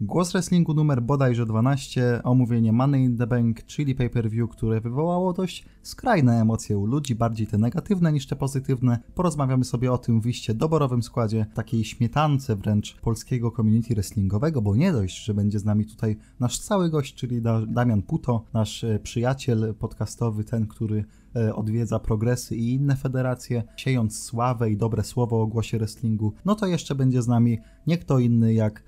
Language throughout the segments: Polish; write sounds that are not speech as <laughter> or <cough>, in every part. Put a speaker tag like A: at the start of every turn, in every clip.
A: Głos Wrestlingu numer bodajże 12, omówienie Money in the Bank, czyli pay-per-view, które wywołało dość skrajne emocje u ludzi, bardziej te negatywne niż te pozytywne. Porozmawiamy sobie o tym w doborowym składzie, takiej śmietance wręcz polskiego community wrestlingowego, bo nie dość, że będzie z nami tutaj nasz cały gość, czyli Damian Puto, nasz e, przyjaciel podcastowy, ten, który e, odwiedza progresy i inne federacje, siejąc sławę i dobre słowo o głosie wrestlingu, no to jeszcze będzie z nami nie kto inny jak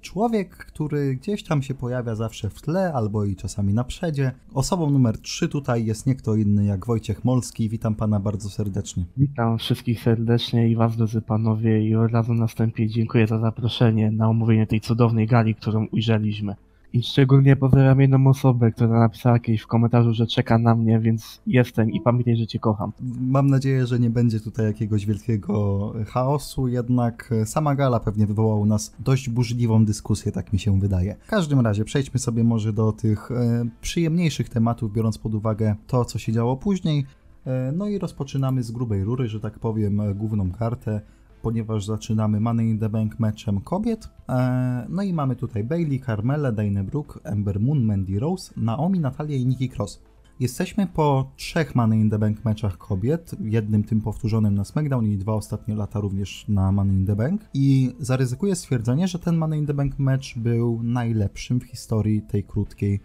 A: człowiek, który gdzieś tam się pojawia zawsze w tle albo i czasami na przedzie. Osobą numer 3 tutaj jest nie kto inny jak Wojciech Molski. Witam pana bardzo serdecznie.
B: Witam wszystkich serdecznie i was drodzy panowie i od razu na wstępie dziękuję za zaproszenie na omówienie tej cudownej gali, którą ujrzeliśmy. I szczególnie pozdrawiam jedną osobę, która napisała kiedyś w komentarzu, że czeka na mnie, więc jestem i pamiętaj, że cię kocham.
A: Mam nadzieję, że nie będzie tutaj jakiegoś wielkiego chaosu, jednak sama gala pewnie wywołała u nas dość burzliwą dyskusję, tak mi się wydaje. W każdym razie przejdźmy sobie może do tych e, przyjemniejszych tematów, biorąc pod uwagę to, co się działo później. E, no i rozpoczynamy z grubej rury, że tak powiem, główną kartę ponieważ zaczynamy Money in the Bank meczem kobiet. E, no i mamy tutaj Bailey, Carmela, Dana Brooke, Ember Moon, Mandy Rose, Naomi, Natalia i Nikki Cross. Jesteśmy po trzech Money in the Bank meczach kobiet, jednym tym powtórzonym na SmackDown i dwa ostatnie lata również na Money in the Bank i zaryzykuję stwierdzenie, że ten Money in the Bank mecz był najlepszym w historii tej krótkiej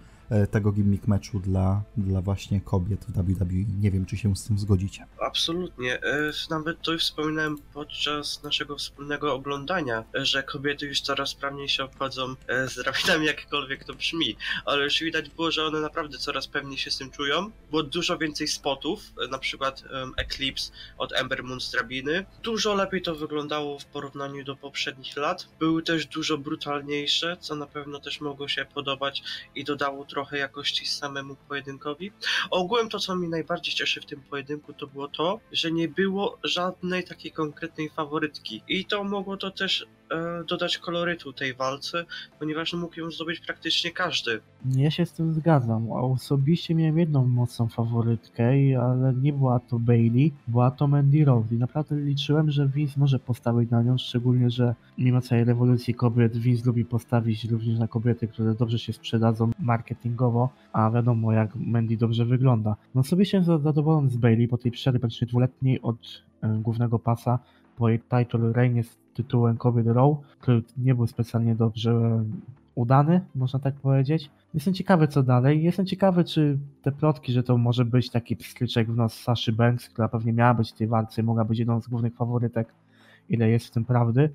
A: tego gimmick meczu dla, dla właśnie kobiet w WWE. Nie wiem, czy się z tym zgodzicie.
C: Absolutnie. E, nawet to już wspominałem podczas naszego wspólnego oglądania, że kobiety już coraz sprawniej się obchodzą e, z drabinami, jakkolwiek to brzmi, ale już widać było, że one naprawdę coraz pewniej się z tym czują. Było dużo więcej spotów, na przykład Eclipse od Ember Moon z drabiny. Dużo lepiej to wyglądało w porównaniu do poprzednich lat. Były też dużo brutalniejsze, co na pewno też mogło się podobać i dodało trochę jakości samemu pojedynkowi. Ogółem to, co mi najbardziej cieszy w tym pojedynku, to było to, że nie było żadnej takiej konkretnej faworytki. I to mogło to też dodać kolorytu tej walce, ponieważ mógł ją zdobyć praktycznie każdy.
B: Ja się z tym zgadzam. Osobiście miałem jedną mocną faworytkę, ale nie była to Bailey, była to Mandy Rose i naprawdę liczyłem, że Vince może postawić na nią, szczególnie, że mimo całej rewolucji kobiet Vince lubi postawić również na kobiety, które dobrze się sprzedadzą marketingowo, a wiadomo jak Mandy dobrze wygląda. No sobie się zadowolony z Bailey po tej przerwie praktycznie dwuletniej od e, głównego pasa, po jej title reinie z tytułem Kobiet Row, który nie był specjalnie dobrze udany, można tak powiedzieć. Jestem ciekawy, co dalej. Jestem ciekawy, czy te plotki, że to może być taki pstryczek w nos Saszy Banks, która pewnie miała być w tej walce i mogła być jedną z głównych faworytek, ile jest w tym prawdy.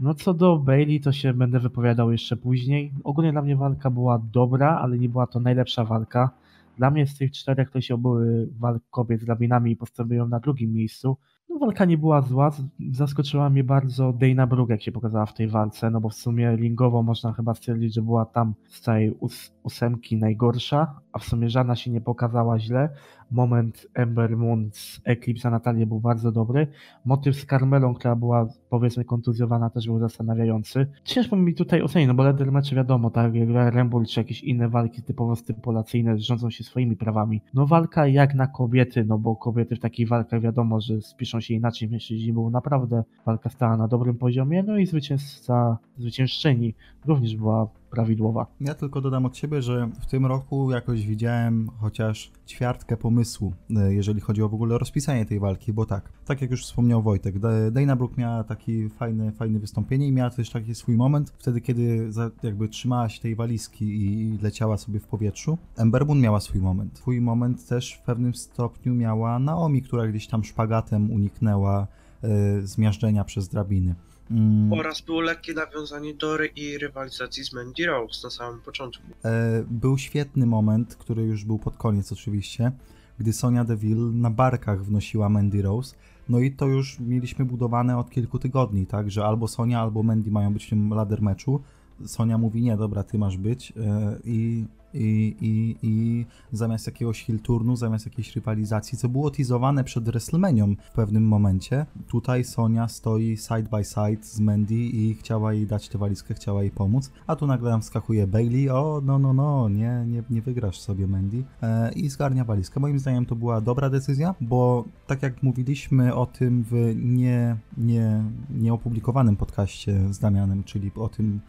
B: No co do Bailey, to się będę wypowiadał jeszcze później. Ogólnie dla mnie walka była dobra, ale nie była to najlepsza walka. Dla mnie z tych czterech to się były walk kobiet z drabinami i postawiłem na drugim miejscu. Walka nie była zła, zaskoczyła mnie bardzo Dana Brooke, jak się pokazała w tej walce, no bo w sumie lingowo można chyba stwierdzić, że była tam z całej ósemki najgorsza, a w sumie żadna się nie pokazała źle. Moment Ember Moon z Eclipse Natalię był bardzo dobry. Motyw z Carmelą, która była powiedzmy kontuzjowana też był zastanawiający. Ciężko mi tutaj ocenić, no bo ladder mecze wiadomo, tak jak Rumble czy jakieś inne walki typowo stypulacyjne rządzą się swoimi prawami. No walka jak na kobiety, no bo kobiety w takich walkach wiadomo, że spiszą się inaczej, mężczyźni był naprawdę walka stała na dobrym poziomie, no i zwycięzca, zwyciężczyni również była prawidłowa.
A: Ja tylko dodam od siebie, że w tym roku jakoś widziałem chociaż ćwiartkę pomysłu, e, jeżeli chodzi o w ogóle rozpisanie tej walki, bo tak, tak jak już wspomniał Wojtek, Dana Brooke miała taki fajny, fajny wystąpienie i miała też taki swój moment, wtedy kiedy jakby trzymała się tej walizki i leciała sobie w powietrzu. Ember Moon miała swój moment. Swój moment też w pewnym stopniu miała Naomi, która gdzieś tam szpagatem uniknęła y, zmiażdżenia przez drabiny.
C: Mm. Oraz było lekkie nawiązanie do i rywalizacji z Mandy Rose na samym początku.
A: E, był świetny moment, który już był pod koniec oczywiście, gdy Sonia Deville na barkach wnosiła Mandy Rose. No i to już mieliśmy budowane od kilku tygodni, tak, że albo Sonia, albo Mandy mają być w tym ladder meczu. Sonia mówi, nie, dobra, ty masz być e, i i, i, i zamiast jakiegoś turnu, zamiast jakiejś rywalizacji, co było teasowane przed WrestleManią w pewnym momencie, tutaj Sonia stoi side by side z Mandy i chciała jej dać tę walizkę, chciała jej pomóc, a tu nagle nam wskakuje Bailey, o no no no, nie, nie, nie wygrasz sobie Mandy e, i zgarnia walizkę. Moim zdaniem to była dobra decyzja, bo tak jak mówiliśmy o tym w nie, nie, nieopublikowanym podcaście z Damianem, czyli o tym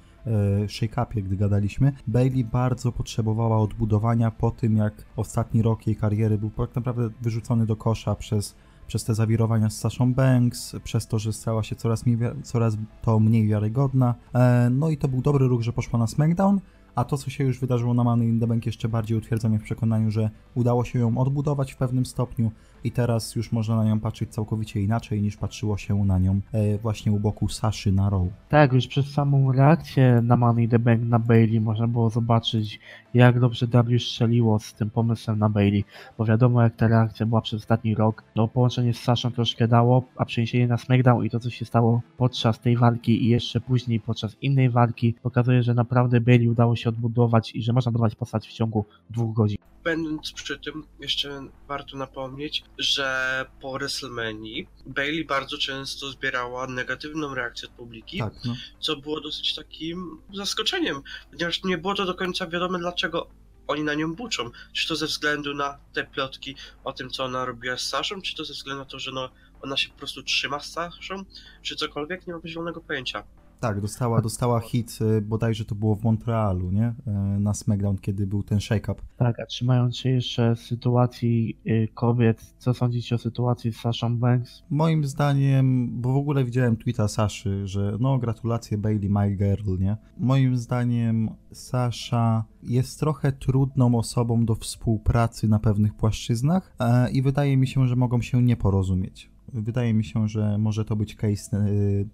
A: shake-upie, gdy gadaliśmy. Bailey bardzo potrzebowała odbudowania po tym, jak ostatni rok jej kariery był tak naprawdę wyrzucony do kosza przez przez te zawirowania z Sashą Banks, przez to, że stała się coraz, mniej, coraz to mniej wiarygodna. E, no i to był dobry ruch, że poszła na SmackDown, a to, co się już wydarzyło na Money in the Bank jeszcze bardziej utwierdza mnie w przekonaniu, że udało się ją odbudować w pewnym stopniu i teraz już można na nią patrzeć całkowicie inaczej niż patrzyło się na nią e, właśnie u boku Saszy na Raw.
B: Tak, już przez samą reakcję na Money the Bank na Bailey można było zobaczyć, jak dobrze W strzeliło z tym pomysłem na Bailey, bo wiadomo jak ta reakcja była przez ostatni rok. No połączenie z Saszą troszkę dało, a przeniesienie na SmackDown i to co się stało podczas tej walki i jeszcze później podczas innej walki pokazuje, że naprawdę Bailey udało się odbudować i że można budować postać w ciągu dwóch godzin.
C: Będąc przy tym, jeszcze warto napomnieć, że po WrestleMania Bailey bardzo często zbierała negatywną reakcję od publiki,
A: Tak, no.
C: co było dosyć takim zaskoczeniem, ponieważ nie było to do końca wiadome, dlaczego oni na nią buczą. Czy to ze względu na te plotki o tym, co ona robiła z Saszą, czy to ze względu na to, że no, ona się po prostu trzyma z Saszą, czy cokolwiek, nie mam zielonego pojęcia.
A: Tak, dostała, dostała hit, e, bodajże to było w Montrealu, nie? E, Na SmackDown, kiedy był ten shake-up.
B: Tak, a trzymając się jeszcze sytuacji y, kobiet, co sądzicie o sytuacji z Saszą Banks?
A: Moim zdaniem, bo w ogóle widziałem tweeta Saszy, że no gratulacje Bailey, my girl, nie? Moim zdaniem Sasza jest trochę trudną osobą do współpracy na pewnych płaszczyznach e, i wydaje mi się, że mogą się nie porozumieć. Wydaje mi się, że może to być case e,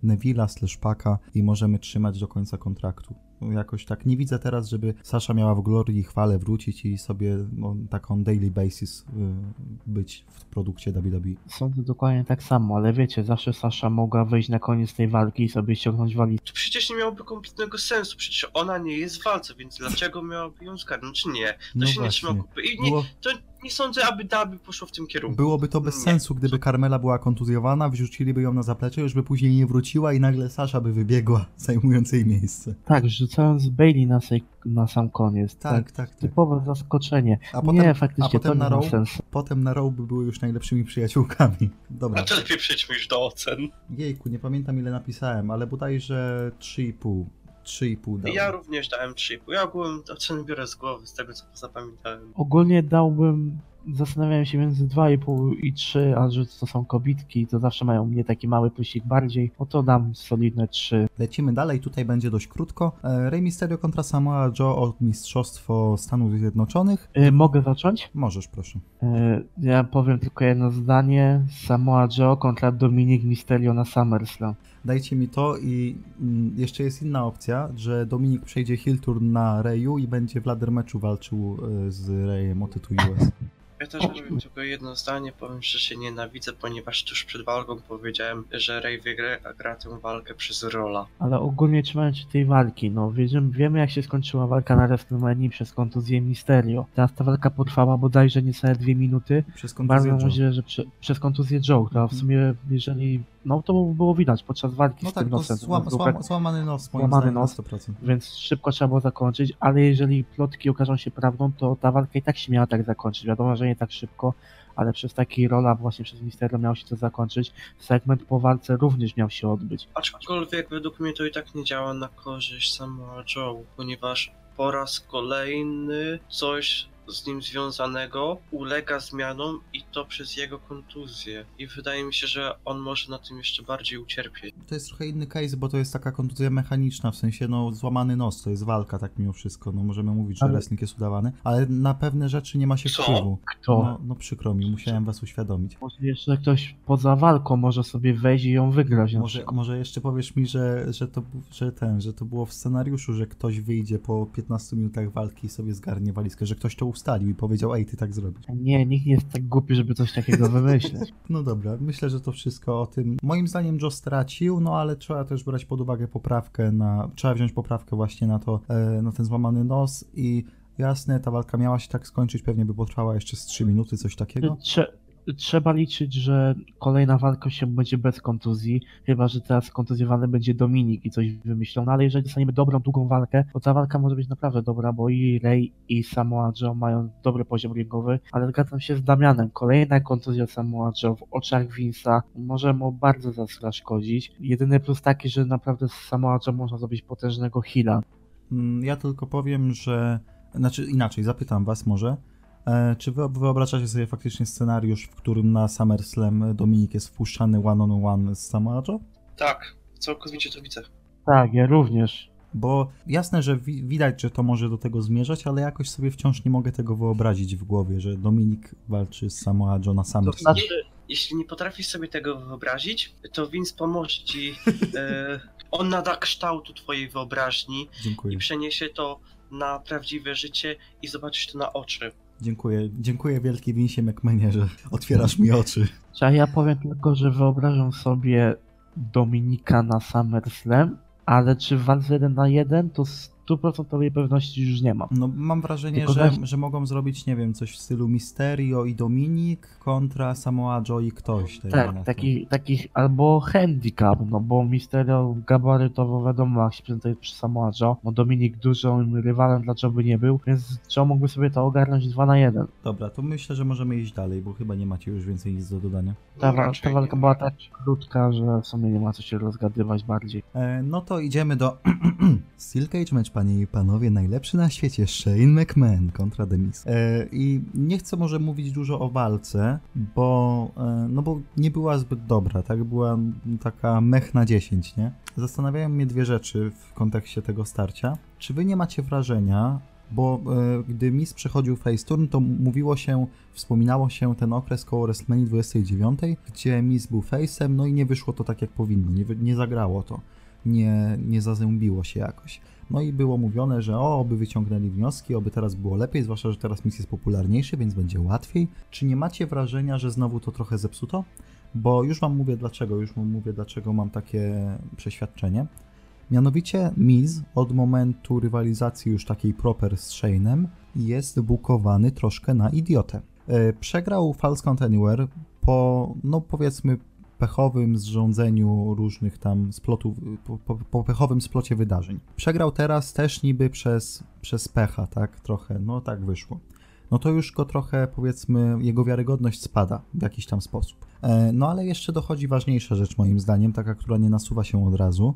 A: Neville'a slash Paka i możemy trzymać do końca kontraktu. Jakoś tak nie widzę teraz, żeby Sasza miała w glorii i chwale wrócić i sobie no, tak on daily basis y, być w produkcie. WWE.
B: Sądzę dokładnie tak samo, ale wiecie, zawsze Sasza mogła wyjść na koniec tej walki i sobie ściągnąć walizkę.
C: To przecież nie miałoby kompletnego sensu, przecież ona nie jest w walce, więc dlaczego miałaby ją zgarnąć, czy nie? To
A: No
C: się nie trzyma
A: właśnie.
C: kupy. I nie,
A: Było,
C: to nie sądzę, aby Daby poszło w tym kierunku.
A: byłoby to bez
C: Nie.
A: sensu, gdyby Carmela była kontuzjowana, wrzuciliby ją na zaplecze, już by później nie wróciła i nagle Sasza by wybiegła, <laughs> zajmując jej miejsce.
B: Tak, rzucając Bailey na, sej, na sam koniec.
A: Tak, tak, tak.
B: Typowe zaskoczenie.
A: A
B: nie,
A: potem,
B: faktycznie
A: a potem
B: to
A: na
B: nie ma
A: Raw,
B: sensu.
A: potem na Raw by były już najlepszymi przyjaciółkami. Dobra.
C: A to lepiej przejdźmy już do ocen.
A: Jejku, nie pamiętam ile napisałem, ale bodajże 3,5. 3,5 dałem.
C: Ja również dałem 3,5. Ja ogółem oceny biorę z głowy, z tego co zapamiętałem.
B: Ogólnie dałbym, zastanawiałem się między 2,5 i 3, a że to są kobitki, to zawsze mają mnie taki mały plusik bardziej, no to dam solidne 3.
A: Lecimy dalej, tutaj będzie dość krótko. E, Rey Mysterio kontra Samoa Joe o Mistrzostwo Stanów Zjednoczonych.
B: Y, mogę zacząć?
A: Możesz, proszę.
B: Y, ja powiem tylko jedno zdanie. Samoa Joe kontra Dominik Mysterio na SummerSlam.
A: Dajcie mi to i mm, jeszcze jest inna opcja, że Dominik przejdzie heel turn na Reju i będzie w ladder meczu walczył e, z Reyem o tytuł US. <laughs>
C: Ja też powiem tylko jedno zdanie, powiem, że się nienawidzę, ponieważ tuż przed walką powiedziałem, że Ray wygra gra tę walkę przez Rola.
B: Ale ogólnie trzymając się tej walki, no wiemy, wiemy jak się skończyła walka na WrestleMania przez kontuzję Mysterio. Teraz ta walka potrwała bodajże niecałe dwie minuty.
A: Przez
B: Bardzo
A: kontuzję Joe.
B: możliwe, że prze, przez kontuzję Joe, która w sumie, jeżeli. No to było widać podczas walki
A: No
B: z
A: tak,
B: tym
A: to
B: nosem.
A: złam,
B: no,
A: złam, złamany nos, moim
B: Złamany nos.
A: 100%.
B: Więc szybko trzeba było zakończyć, ale jeżeli plotki okażą się prawdą, to ta walka i tak się miała tak zakończyć. Wiadomo, że nie tak szybko, ale przez taki rola właśnie przez Mysterio miało się to zakończyć. Segment po walce również miał się odbyć.
C: Aczkolwiek według mnie to i tak nie działa na korzyść Samoa Joe, ponieważ po raz kolejny coś z nim związanego ulega zmianom i to przez jego kontuzję. I wydaje mi się, że on może na tym jeszcze bardziej ucierpieć.
A: To jest trochę inny case, bo to jest taka kontuzja mechaniczna, w sensie no złamany nos, to jest walka tak mimo wszystko, no możemy mówić, że
B: Ale-
A: wrestling jest udawany, ale na pewne rzeczy nie ma się
C: Co?
A: wpływu.
B: Kto?
A: No, no przykro mi, musiałem was uświadomić.
B: Może jeszcze ktoś poza walką może sobie wejść i ją wygrać. na
A: Może, może jeszcze powiesz mi, że, że, to, że ten, że to było w scenariuszu, że ktoś wyjdzie po 15 minutach walki i sobie zgarnie walizkę, że ktoś to ustalił i powiedział, ej, ty tak zrobisz.
B: Nie, nikt nie jest tak głupi, żeby coś takiego wymyśleć. <laughs>
A: No dobra, myślę, że to wszystko o tym. Moim zdaniem Joe stracił, no ale trzeba też brać pod uwagę poprawkę na, trzeba wziąć poprawkę właśnie na to, e, na ten złamany nos i jasne, ta walka miała się tak skończyć, pewnie by potrwała jeszcze z 3 minuty, coś takiego.
B: Trze- trzeba liczyć, że kolejna walka się będzie bez kontuzji, chyba że teraz kontuzjowany będzie Dominik i coś wymyślą, no ale jeżeli dostaniemy dobrą, długą walkę, to ta walka może być naprawdę dobra, bo i Ray i Samoa Joe mają dobry poziom ringowy, ale zgadzam się z Damianem, kolejna kontuzja Samoa Joe w oczach Vince'a może mu bardzo zaszkodzić. Jedyny plus taki, że naprawdę z Samoa Joe można zrobić potężnego heala.
A: Mm, ja tylko powiem, że znaczy inaczej, zapytam was może, czy wy wyobrażacie sobie faktycznie scenariusz, w którym na SummerSlam Dominik jest wpuszczany one-on-one on one z Samoa Joe?
C: Tak, całkowicie to widzę.
B: Tak, ja również.
A: Bo jasne, że wi widać, że to może do tego zmierzać, ale jakoś sobie wciąż nie mogę tego wyobrazić w głowie, że Dominik walczy z Samoa Joe na SummerSlam.
C: Znaczy... Jeśli nie potrafisz sobie tego wyobrazić, to Vince pomoże ci. E, <laughs> on nada kształtu twojej wyobraźni
A: Dziękuję.
C: i przeniesie to na prawdziwe życie i zobaczysz to na oczy.
A: Dziękuję. Dziękuję wielki Vincie McMahenie, że otwierasz mi oczy.
B: A ja powiem tylko, że wyobrażam sobie Dominika na SummerSlam, ale czy w walce 1 na 1 to stuprocentowej pewności już nie mam.
A: No mam wrażenie, że, że mogą zrobić, nie wiem, coś w stylu Mysterio i Dominik kontra Samoa Joe i ktoś.
B: Tak, takich, takich albo handicap, no bo Mysterio gabarytowo wiadomo jak się prezentuje przy Samoa Joe, no Dominik dużym rywalem dla Joe by nie był, więc Joe mógłby sobie to ogarnąć 2 na 1.
A: Dobra, to myślę, że możemy iść dalej, bo chyba nie macie już więcej nic do dodania.
B: Ta, no, ta walka była tak krótka, że w sumie nie ma co się rozgadywać bardziej.
A: E, no to idziemy do Steel Cage Match panie i panowie, najlepszy na świecie Shane McMahon kontra Demis. E, I nie chcę może mówić dużo o walce, bo, e, no bo nie była zbyt dobra, tak? Była taka mech na 10, nie? Zastanawiają mnie dwie rzeczy w kontekście tego starcia. Czy wy nie macie wrażenia, bo e, gdy Miz przechodził face turn, to mówiło się, wspominało się ten okres koło WrestleMania 29, gdzie Miz był face'em, no i nie wyszło to tak jak powinno, nie, nie zagrało to, nie, nie zazębiło się jakoś. No i było mówione, że o, oby wyciągnęli wnioski, oby teraz było lepiej, zwłaszcza, że teraz mis jest popularniejszy, więc będzie łatwiej. Czy nie macie wrażenia, że znowu to trochę zepsuto? Bo już wam mówię dlaczego, już wam mówię dlaczego mam takie przeświadczenie. Mianowicie Miz od momentu rywalizacji już takiej proper z Shane'em jest bukowany troszkę na idiotę. E, przegrał False Count Anywhere po, no powiedzmy, pechowym zrządzeniu różnych tam splotów, po, po, po, pechowym splocie wydarzeń. Przegrał teraz też niby przez, przez pecha, tak, trochę, no tak wyszło. No to już go trochę, powiedzmy, jego wiarygodność spada w jakiś tam sposób. E, no ale jeszcze dochodzi ważniejsza rzecz moim zdaniem, taka, która nie nasuwa się od razu.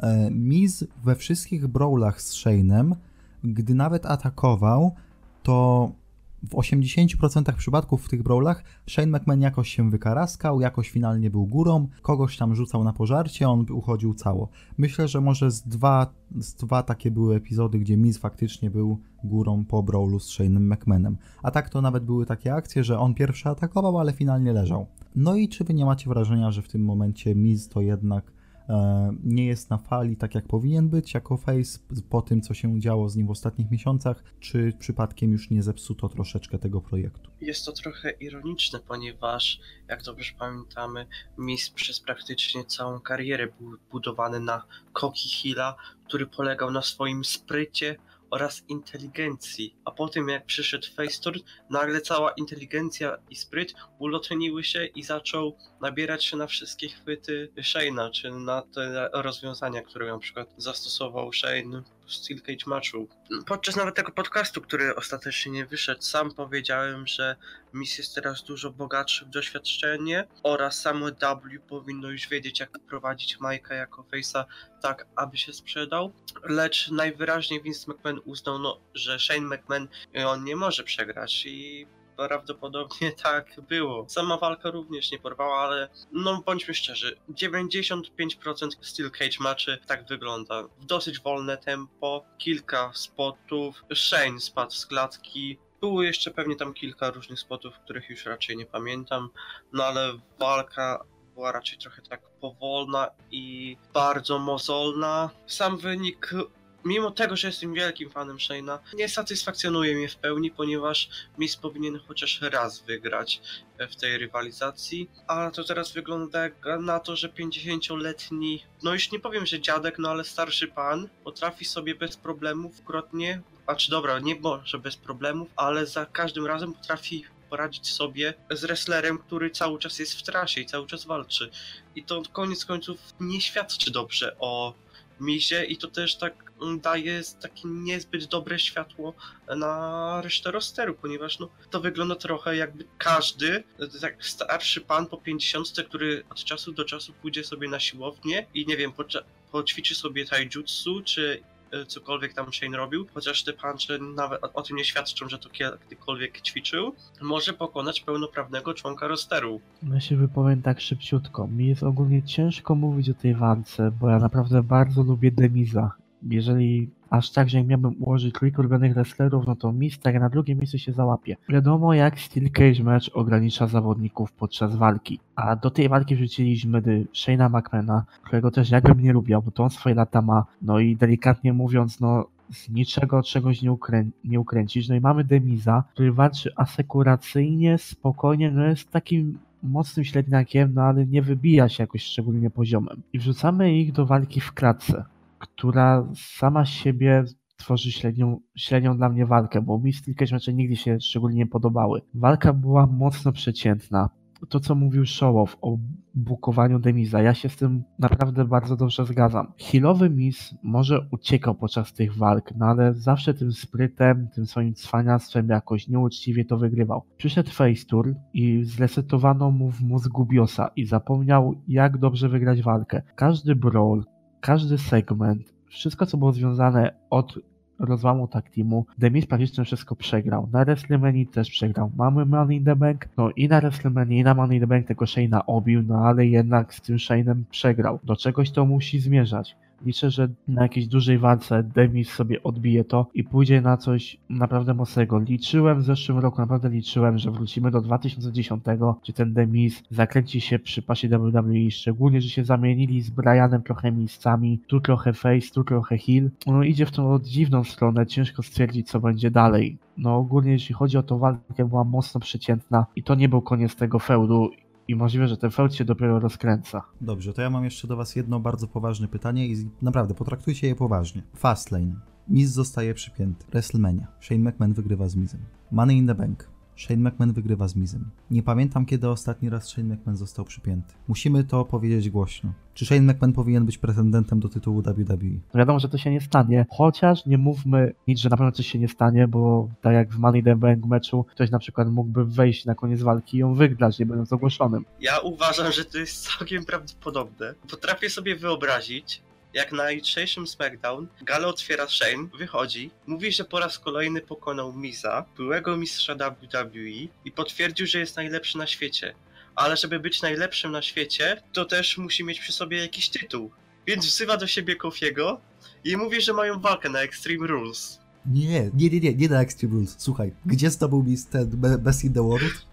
A: E, Miz we wszystkich brawlach z Shane'em, gdy nawet atakował, to w 80% przypadków w tych brawlach Shane McMahon jakoś się wykaraskał, jakoś finalnie był górą, kogoś tam rzucał na pożarcie, on uchodził cało. Myślę, że może z dwa, z dwa takie były epizody, gdzie Miz faktycznie był górą po brawlu z Shane'em McMahonem. A tak to nawet były takie akcje, że on pierwszy atakował, ale finalnie leżał. No i czy wy nie macie wrażenia, że w tym momencie Miz to jednak nie jest na fali tak jak powinien być jako face po tym, co się działo z nim w ostatnich miesiącach, czy przypadkiem już nie zepsuto troszeczkę tego projektu?
C: Jest to trochę ironiczne, ponieważ, jak dobrze pamiętamy, Miss przez praktycznie całą karierę był budowany na Koki Hilla, który polegał na swoim sprycie, oraz inteligencji. A po tym jak przyszedł Faceturn, nagle cała inteligencja i spryt ulotniły się i zaczął nabierać się na wszystkie chwyty Shane'a, czy na te rozwiązania, które na przykład zastosował Shane Steel Cage matchu. Podczas nawet tego podcastu, który ostatecznie nie wyszedł, sam powiedziałem, że Miss jest teraz dużo bogatszy w doświadczenie oraz samo W powinno już wiedzieć, jak prowadzić Majka jako face'a tak, aby się sprzedał. Lecz najwyraźniej Vince McMahon uznał, no, że Shane McMahon on nie może przegrać i prawdopodobnie <laughs> tak było. Sama walka również nie porwała, ale no bądźmy szczerzy, 95% Steel Cage matchy tak wygląda. W dosyć wolne tempo, kilka spotów, Shane spadł z klatki, było jeszcze pewnie tam kilka różnych spotów, których już raczej nie pamiętam, no ale walka była raczej trochę tak powolna i bardzo mozolna. Sam wynik mimo tego, że jestem wielkim fanem Shane'a, nie satysfakcjonuje mnie w pełni, ponieważ Miss powinien chociaż raz wygrać w tej rywalizacji, a to teraz wygląda na to, że 50-letni, no już nie powiem, że dziadek, no ale starszy pan potrafi sobie bez problemów krotnie, a czy dobra, nie może bez problemów, ale za każdym razem potrafi poradzić sobie z wrestlerem, który cały czas jest w trasie i cały czas walczy. I to koniec końców nie świadczy dobrze o Mizie i to też tak daje takie niezbyt dobre światło na resztę rosteru, ponieważ no, to wygląda trochę jakby każdy, tak starszy pan po 50, który od czasu do czasu pójdzie sobie na siłownię i nie wiem, poćwiczy sobie taijutsu, czy cokolwiek tam Shane robił, chociaż te punche nawet o, o tym nie świadczą, że to kiedykolwiek ćwiczył, może pokonać pełnoprawnego członka rosteru.
B: Ja się wypowiem tak szybciutko. Mi jest ogólnie ciężko mówić o tej walce, bo ja naprawdę bardzo lubię Demiza. Jeżeli aż tak, że jak miałbym ułożyć trójkę ulubionych wrestlerów, no to Mister na drugie miejsce się załapie. Wiadomo jak Steel Cage Match ogranicza zawodników podczas walki. A do tej walki wrzuciliśmy Shane'a McMahona, którego też jakbym nie lubiał, bo to on swoje lata ma. No i delikatnie mówiąc, no z niczego czegoś nie, ukrę nie ukręcić. No i mamy Demiza, który walczy asekuracyjnie, spokojnie, no jest takim mocnym średniakiem, no ale nie wybija się jakoś szczególnie poziomem. I wrzucamy ich do walki w klatce która sama siebie tworzy średnią, średnią dla mnie walkę, bo mi Steel mecze nigdy się szczególnie nie podobały. Walka była mocno przeciętna. To, co mówił Showow o bukowaniu Demiza, ja się z tym naprawdę bardzo dobrze zgadzam. Healowy Miz może uciekał podczas tych walk, no ale zawsze tym sprytem, tym swoim cwaniactwem jakoś nieuczciwie to wygrywał. Przyszedł Face i zresetowano mu w mózgu Biosa i zapomniał jak dobrze wygrać walkę. Każdy brawl, każdy segment, wszystko co było związane od rozłamu tak teamu, Demis praktycznie wszystko przegrał. Na WrestleMania też przegrał. Mamy Money in the Bank, no i na WrestleMania i na Money in the Bank tego Shane'a obił, no ale jednak z tym Shane'em przegrał. Do czegoś to musi zmierzać. Liczę, że na jakiejś dużej walce Demis sobie odbije to i pójdzie na coś naprawdę mocnego. Liczyłem w zeszłym roku, naprawdę liczyłem, że wrócimy do 2010, gdzie ten Demis zakręci się przy pasie WWE, szczególnie, że się zamienili z Brianem trochę miejscami, tu trochę face, tu trochę heel. No idzie w tą dziwną stronę, ciężko stwierdzić co będzie dalej. No ogólnie jeśli chodzi o to walkę była mocno przeciętna i to nie był koniec tego feudu i możliwe, że ten feud się dopiero rozkręca.
A: Dobrze, to ja mam jeszcze do was jedno bardzo poważne pytanie i naprawdę potraktujcie je poważnie. Fastlane. Miz zostaje przypięty. WrestleMania. Shane McMahon wygrywa z Mizem. Money in the Bank. Shane McMahon wygrywa z Mizem. Nie pamiętam, kiedy ostatni raz Shane McMahon został przypięty. Musimy to powiedzieć głośno. Czy Shane McMahon powinien być pretendentem do tytułu WWE?
B: Wiadomo, że to się nie stanie, chociaż nie mówmy nic, że na pewno coś się nie stanie, bo tak jak w Money the Bank meczu, ktoś na przykład mógłby wejść na koniec walki i ją wygrać, nie będąc ogłoszonym.
C: Ja uważam, że to jest całkiem prawdopodobne. Potrafię sobie wyobrazić, jak na jutrzejszym SmackDown Gale otwiera Shane, wychodzi, mówi, że po raz kolejny pokonał Miza, byłego mistrza WWE i potwierdził, że jest najlepszy na świecie. Ale żeby być najlepszym na świecie, to też musi mieć przy sobie jakiś tytuł. Więc wzywa do siebie Kofiego i mówi, że mają walkę na Extreme Rules.
A: Nie, nie, nie, nie, nie na Extreme Rules. Słuchaj, gdzie zdobył mi ten Best in the World?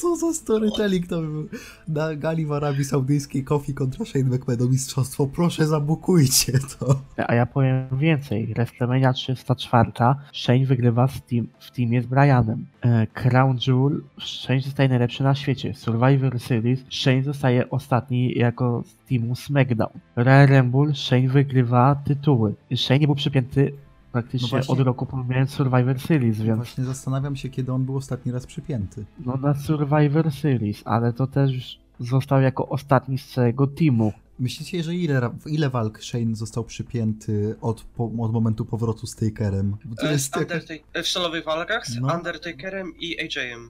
A: Co za storytelling to był. Na gali w Arabii Saudyjskiej Kofi kontra Shane McMahon mistrzostwo. Proszę zabukujcie to.
B: A ja powiem więcej. WrestleMania 304 Shane wygrywa z team, w teamie z Brianem. E, Crown Jewel Shane zostaje najlepszy na świecie. Survivor Series Shane zostaje ostatni jako z teamu SmackDown. Royal Rumble Shane wygrywa tytuły. Shane nie był przypięty praktycznie no właśnie, od roku pomijając Survivor Series, więc...
A: Właśnie zastanawiam się, kiedy on był ostatni raz przypięty.
B: No na Survivor Series, ale to też został jako ostatni z całego teamu.
A: Myślicie, że ile, ile walk Shane został przypięty od, od momentu powrotu z Takerem?
C: To e, jest w solowych walkach z no. Undertakerem i AJ'em.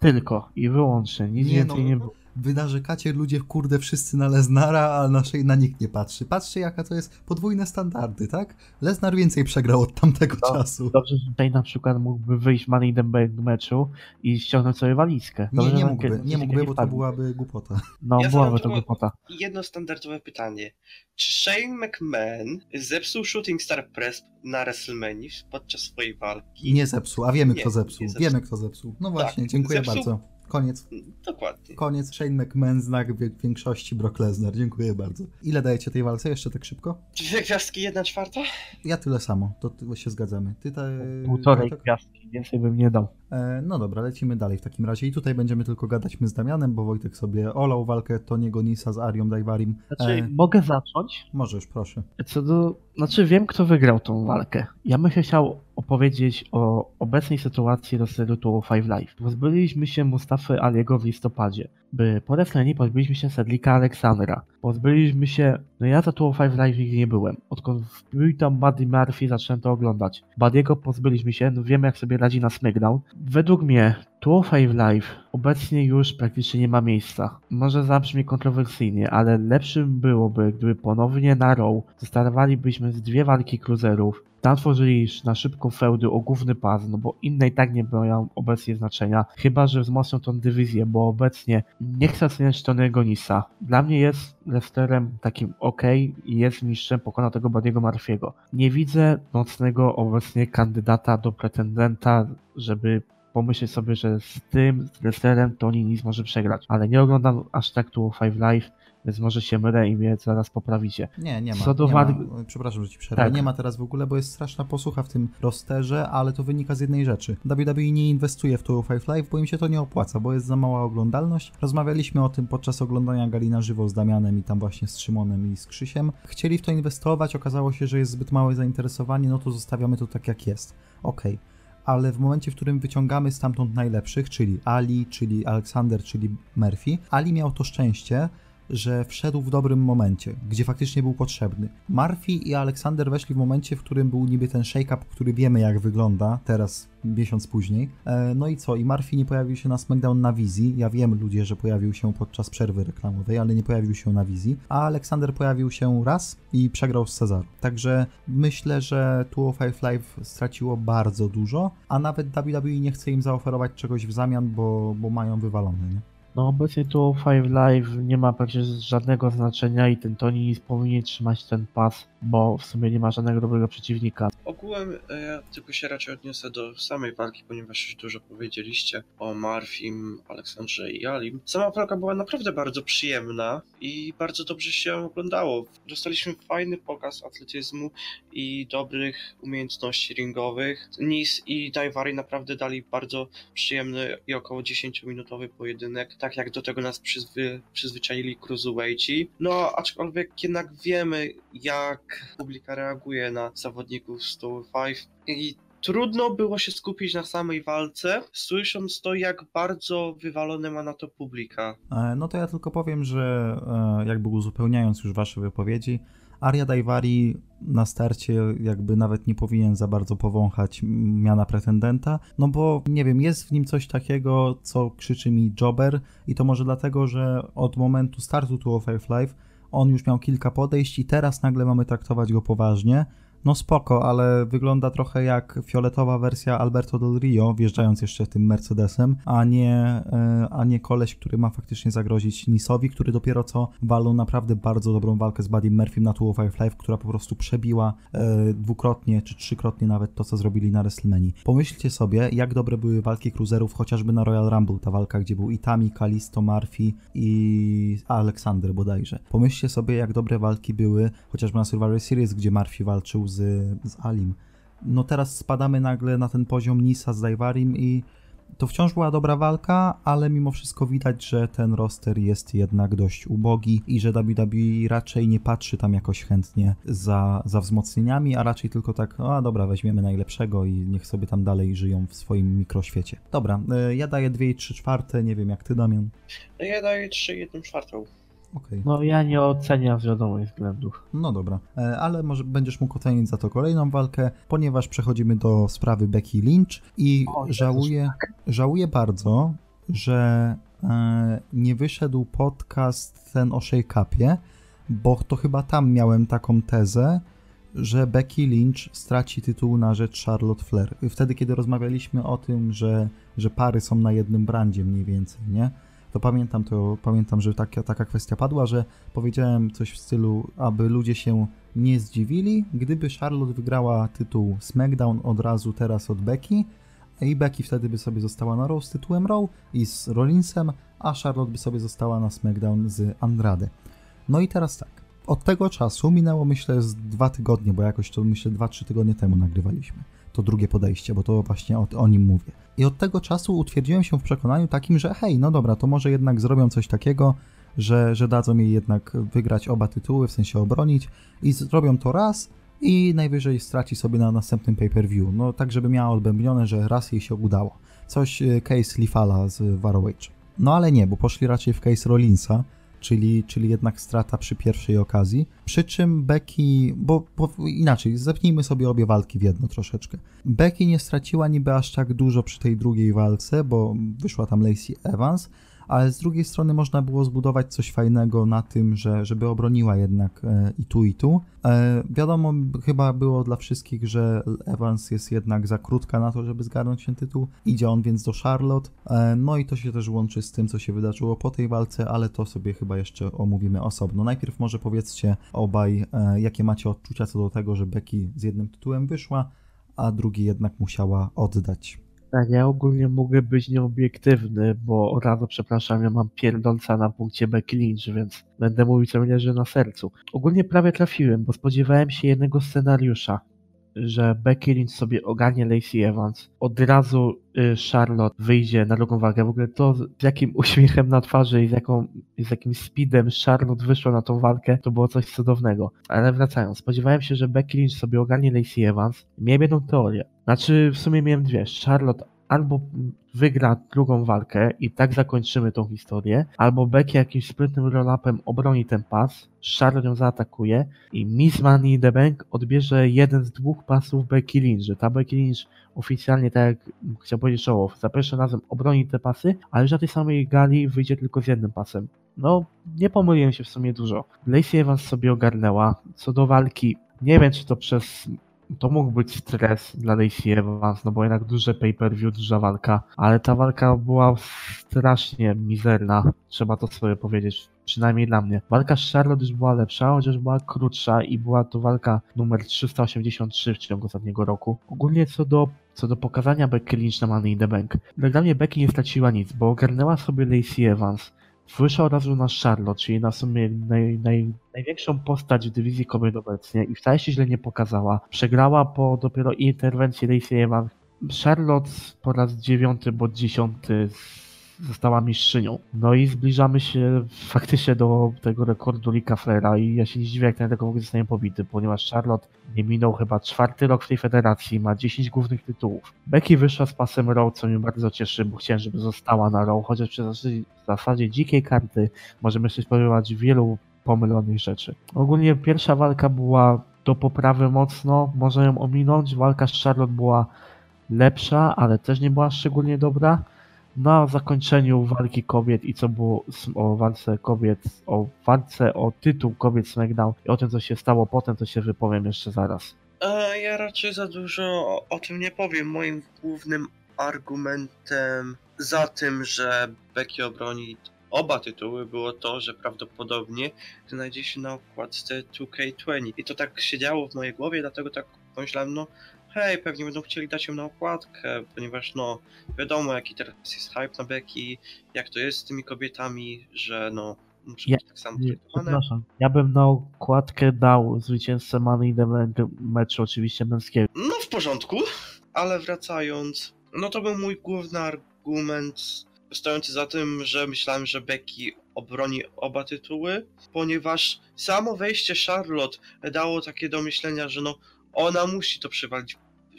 B: Tylko i wyłącznie, nic nie, więcej no, nie było
A: wy narzekacie ludzie, kurde, wszyscy na Leznara, a naszej na nikt nie patrzy. Patrzcie, jaka to jest podwójne standardy, tak? Leznar więcej przegrał od tamtego no, czasu.
B: Dobrze, że tutaj na przykład mógłby wyjść Money in the Bank meczu i ściągnąć sobie walizkę.
A: Dobrze, nie, nie mógłby, nie mógłby, bo to byłaby głupota.
B: No, ja byłaby to głupota.
C: Jedno standardowe pytanie. Czy Shane McMahon zepsuł Shooting Star Press na WrestleMania podczas swojej walki?
A: Nie zepsuł, a wiemy nie, kto zepsuł. zepsuł. Wiemy kto zepsuł. No właśnie, tak, dziękuję zepsuł... bardzo. Koniec.
C: Dokładnie.
A: Koniec. Shane McMahon, znak w większości Brock Lesnar. Dziękuję bardzo. Ile dajecie tej walce? Jeszcze tak szybko?
C: Dwie gwiazdki, jedna czwarta?
A: Ja tyle samo. To, się zgadzamy. Ty te...
B: Półtorej tak? gwiazdki. Więcej bym nie dał.
A: E, no dobra, lecimy dalej w takim razie. I tutaj będziemy tylko gadać my z Damianem, bo Wojtek sobie olał walkę Toniego Nisa z Arią Daivarim.
B: Znaczy, e... mogę zacząć?
A: Możesz, proszę.
B: Co do... Znaczy, wiem, kto wygrał tą walkę. Ja bym się chciał opowiedzieć o obecnej sytuacji rosteru Tour 5 Live. Pozbyliśmy się Mustafy Aliego w listopadzie. By po WrestleMania pozbyliśmy się Sedlika Aleksandra. Pozbyliśmy się... No ja za Tour 5 Live nigdy nie byłem. Odkąd wbił tam Buddy Murphy zacząłem to oglądać. Buddy'ego pozbyliśmy się, no wiemy jak sobie radzi na SmackDown. Według mnie Tour 5 Live obecnie już praktycznie nie ma miejsca. Może zabrzmi kontrowersyjnie, ale lepszym byłoby, gdyby ponownie na Raw zostawalibyśmy z dwie walki cruiserów, tam tworzyli na szybko feudy o główny pas, no bo inne i tak nie mają obecnie znaczenia, chyba że wzmocnią tą dywizję, bo obecnie nie chcę oceniać Tony'ego Nisa. Dla mnie jest Lesterem takim ok i jest mistrzem, pokonał tego Badiego Marfiego. Nie widzę mocnego obecnie kandydata do pretendenta, żeby pomyśleć sobie, że z tym z Lesterem Tony Nis może przegrać, ale nie oglądam aż tak tu Five Live, więc może się mylę i mnie zaraz poprawicie.
A: Nie, nie ma.
B: Co do
A: nie ma.
B: wad-
A: Przepraszam, że ci przerwę.
B: Tak.
A: Nie ma teraz w ogóle, bo jest straszna posłucha w tym rosterze, ale to wynika z jednej rzeczy. WWE nie inwestuje w Tour 5 Live, bo im się to nie opłaca, bo jest za mała oglądalność. Rozmawialiśmy o tym podczas oglądania gali na żywo z Damianem i tam właśnie z Szymonem i z Krzysiem. Chcieli w to inwestować, okazało się, że jest zbyt małe zainteresowanie, no to zostawiamy to tak jak jest. Okej. Ale w momencie, w którym wyciągamy stamtąd najlepszych, czyli Ali, czyli Aleksander, czyli Murphy, Ali miał to szczęście, że wszedł w dobrym momencie, gdzie faktycznie był potrzebny. Murphy i Aleksander weszli w momencie, w którym był niby ten shake-up, który wiemy jak wygląda, teraz miesiąc później. E, No i co? I Murphy nie pojawił się na SmackDown na wizji. Ja wiem, ludzie, że pojawił się podczas przerwy reklamowej, ale nie pojawił się na wizji. A Aleksander pojawił się raz i przegrał z Cezarem. Także myślę, że 205 Live straciło bardzo dużo, a nawet WWE nie chce im zaoferować czegoś w zamian, bo, bo mają wywalone, nie?
B: No obecnie tu Five Live nie ma praktycznie żadnego znaczenia i ten Tony powinien trzymać ten pas, bo w sumie nie ma żadnego dobrego przeciwnika.
C: Ogółem e, ja tylko się raczej odniosę do samej walki, ponieważ już dużo powiedzieliście o Marfim, Aleksandrze i Alim. Sama walka była naprawdę bardzo przyjemna i bardzo dobrze się oglądało. Dostaliśmy fajny pokaz atletyzmu i dobrych umiejętności ringowych. Nis i Daivari naprawdę dali bardzo przyjemny i około 10-minutowy pojedynek, tak jak do tego nas przyzwy, przyzwyczaili cruiserweighti. No, aczkolwiek jednak wiemy, jak publika reaguje na zawodników z Tour 5 i trudno było się skupić na samej walce, słysząc to, jak bardzo wywalone ma na to publika.
A: E, No to ja tylko powiem, że e, jakby uzupełniając już wasze wypowiedzi, Aria Daivari na starcie jakby nawet nie powinien za bardzo powąchać miana pretendenta, no bo nie wiem, jest w nim coś takiego, co krzyczy mi Jobber i to może dlatego, że od momentu startu Two of Live on już miał kilka podejść i teraz nagle mamy traktować go poważnie. No spoko, ale wygląda trochę jak fioletowa wersja Alberto Del Rio, wjeżdżając jeszcze tym Mercedesem, a nie, e, a nie koleś, który ma faktycznie zagrozić Nisowi, który dopiero co walą naprawdę bardzo dobrą walkę z Buddy Murphym na 205 Live, która po prostu przebiła e, dwukrotnie czy trzykrotnie nawet to, co zrobili na WrestleMania. Pomyślcie sobie, jak dobre były walki cruiserów chociażby na Royal Rumble, ta walka, gdzie był Itami, Kalisto, Murphy i Aleksander bodajże. Pomyślcie sobie, jak dobre walki były chociażby na Survivor Series, gdzie Murphy walczył z, z Alim. No teraz spadamy nagle na ten poziom Nisa z Daivarim i to wciąż była dobra walka, ale mimo wszystko widać, że ten roster jest jednak dość ubogi i że WWE raczej nie patrzy tam jakoś chętnie za, za wzmocnieniami, a raczej tylko tak, a dobra, weźmiemy najlepszego i niech sobie tam dalej żyją w swoim mikroświecie. Dobra, y, ja daję 2 i 3 czwarte, nie wiem jak ty Damian.
C: No Ja daję 3 1 czwartą.
A: Okej.
B: No ja nie oceniam z wiadomych względów.
A: No dobra, E, ale może będziesz mógł ocenić za to kolejną walkę, ponieważ przechodzimy do sprawy Becky Lynch i
B: O,
A: żałuję, żałuję bardzo, że e, nie wyszedł podcast ten o Shake Upie, bo to chyba tam miałem taką tezę, że Becky Lynch straci tytuł na rzecz Charlotte Flair. Wtedy, kiedy rozmawialiśmy o tym, że, że pary są na jednym brandzie mniej więcej, nie? To pamiętam, to pamiętam, że taka, taka kwestia padła, że powiedziałem coś w stylu, aby ludzie się nie zdziwili, gdyby Charlotte wygrała tytuł SmackDown od razu teraz od Becky i Becky wtedy by sobie została na Raw z tytułem Raw i z Rollinsem, a Charlotte by sobie została na SmackDown z Andrade. No i teraz tak. Od tego czasu minęło myślę z dwa tygodnie, bo jakoś to myślę dwa, trzy tygodnie temu nagrywaliśmy. To drugie podejście, bo to właśnie o, o nim mówię. I od tego czasu utwierdziłem się w przekonaniu takim, że hej, no dobra, to może jednak zrobią coś takiego, że, że dadzą jej jednak wygrać oba tytuły, w sensie obronić i zrobią to raz, i najwyżej straci sobie na następnym pay-per-view. No tak, żeby miała odbębnione, że raz jej się udało. Coś e, case Lifala z Varowage. No ale nie, bo poszli raczej w case Rollinsa, czyli, czyli jednak strata przy pierwszej okazji. Przy czym Becky, bo, bo inaczej, zepnijmy sobie obie walki w jedno troszeczkę. Becky nie straciła niby aż tak dużo przy tej drugiej walce, bo wyszła tam Lacey Evans, ale z drugiej strony można było zbudować coś fajnego na tym, że, żeby obroniła jednak e, i tu, i tu. E, wiadomo, chyba było dla wszystkich, że Evans jest jednak za krótka na to, żeby zgarnąć ten tytuł. Idzie on więc do Charlotte. E, no i to się też łączy z tym, co się wydarzyło po tej walce, ale to sobie chyba jeszcze omówimy osobno. Najpierw może powiedzcie obaj, jakie macie odczucia co do tego, że Becky z jednym tytułem wyszła, a drugi jednak musiała oddać.
B: Tak, ja ogólnie mogę być nieobiektywny, bo od razu, przepraszam, ja mam pierdolca na punkcie Becky Lynch, więc będę mówił, co mi leży na sercu. Ogólnie prawie trafiłem, bo spodziewałem się jednego scenariusza, że Becky Lynch sobie ogarnie Lacey Evans, od razu y, Charlotte wyjdzie na drugą walkę. W ogóle to, z jakim <laughs> uśmiechem na twarzy i z, jaką, z jakim speedem Charlotte wyszła na tą walkę, to było coś cudownego. Ale wracając, spodziewałem się, że Becky Lynch sobie ogarnie Lacey Evans. Miałem jedną teorię. Znaczy, w sumie miałem dwie. Charlotte albo wygra drugą walkę i tak zakończymy tą historię, albo Becky jakimś sprytnym roll-upem obroni ten pas, Charlotte ją zaatakuje i Miss Money in the Bank odbierze jeden z dwóch pasów Becky Lynch, że ta Becky Lynch oficjalnie, tak jak chciał powiedzieć Show za pierwszym razem obroni te pasy, ale że na tej samej gali wyjdzie tylko z jednym pasem. No, nie pomyliłem się w sumie dużo. Lacey Evans sobie ogarnęła. Co do walki, nie wiem, czy to przez to mógł być stres dla Lacey Evans, no bo jednak duże pay-per-view, duża walka, ale ta walka była strasznie mizerna, trzeba to sobie powiedzieć, przynajmniej dla mnie. Walka z Charlotte już była lepsza, chociaż była krótsza i była to walka numer 383 w ciągu ostatniego roku. Ogólnie co do co do pokazania Becky Lynch na Money in the Bank. Dla mnie Becky nie straciła nic, bo ogarnęła sobie Lacey Evans, od razu na Charlotte, czyli na sumie naj, naj, największą postać w dywizji kobiet obecnie i wcale się źle nie pokazała. Przegrała po dopiero interwencji Lacey Evans. Charlotte po raz dziewiąty bądź dziesiąty została mistrzynią. No i zbliżamy się faktycznie do tego rekordu Lika Flera i ja się nie dziwię, jak ten rekord zostanie pobity, ponieważ Charlotte nie minął chyba czwarty rok w tej federacji, ma 10 głównych tytułów. Becky wyszła z pasem Raw, co mnie bardzo cieszy, bo chciałem, żeby została na Raw, chociaż przy zasadzie dzikiej karty możemy się spodziewać wielu pomylonych rzeczy. Ogólnie pierwsza walka była do poprawy mocno, można ją ominąć. Walka z Charlotte była lepsza, ale też nie była szczególnie dobra na zakończeniu walki kobiet i co było o walce kobiet, o walce o tytuł kobiet SmackDown i o tym, co się stało potem, to się wypowiem jeszcze zaraz.
C: E, ja raczej za dużo o, o tym nie powiem. Moim głównym argumentem za tym, że Becky obroni oba tytuły było to, że prawdopodobnie znajdzie się na okładce 2K20. I to tak się działo w mojej głowie, dlatego tak pomyślałem, no hej, pewnie będą chcieli dać ją na okładkę, ponieważ no wiadomo jaki teraz jest hype na Becky, jak to jest z tymi kobietami, że no muszą
B: Ja-
C: być tak samo traktowane.
B: Ja bym na okładkę dał zwycięzcę Money in the meczu oczywiście męskiego.
C: No w porządku, ale wracając, no to był mój główny argument stojący za tym, że myślałem, że Becky obroni oba tytuły, ponieważ samo wejście Charlotte dało takie do myślenia, że no ona musi to przywalić.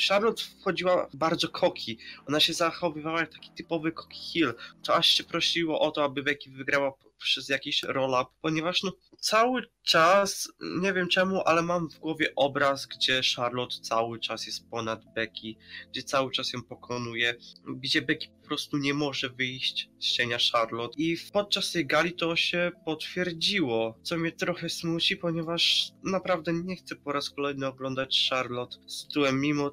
C: Charlotte wchodziła bardzo koki, ona się zachowywała jak taki typowy koki heel, to aż się prosiło o to, aby Becky wygrała przez jakiś roll-up, ponieważ no cały czas, nie wiem czemu, ale mam w głowie obraz, gdzie Charlotte cały czas jest ponad Becky, gdzie cały czas ją pokonuje, gdzie Becky po prostu nie może wyjść z cienia Charlotte. I podczas tej gali to się potwierdziło, co mnie trochę smuci, ponieważ naprawdę nie chcę po raz kolejny oglądać Charlotte z tyłem, mimo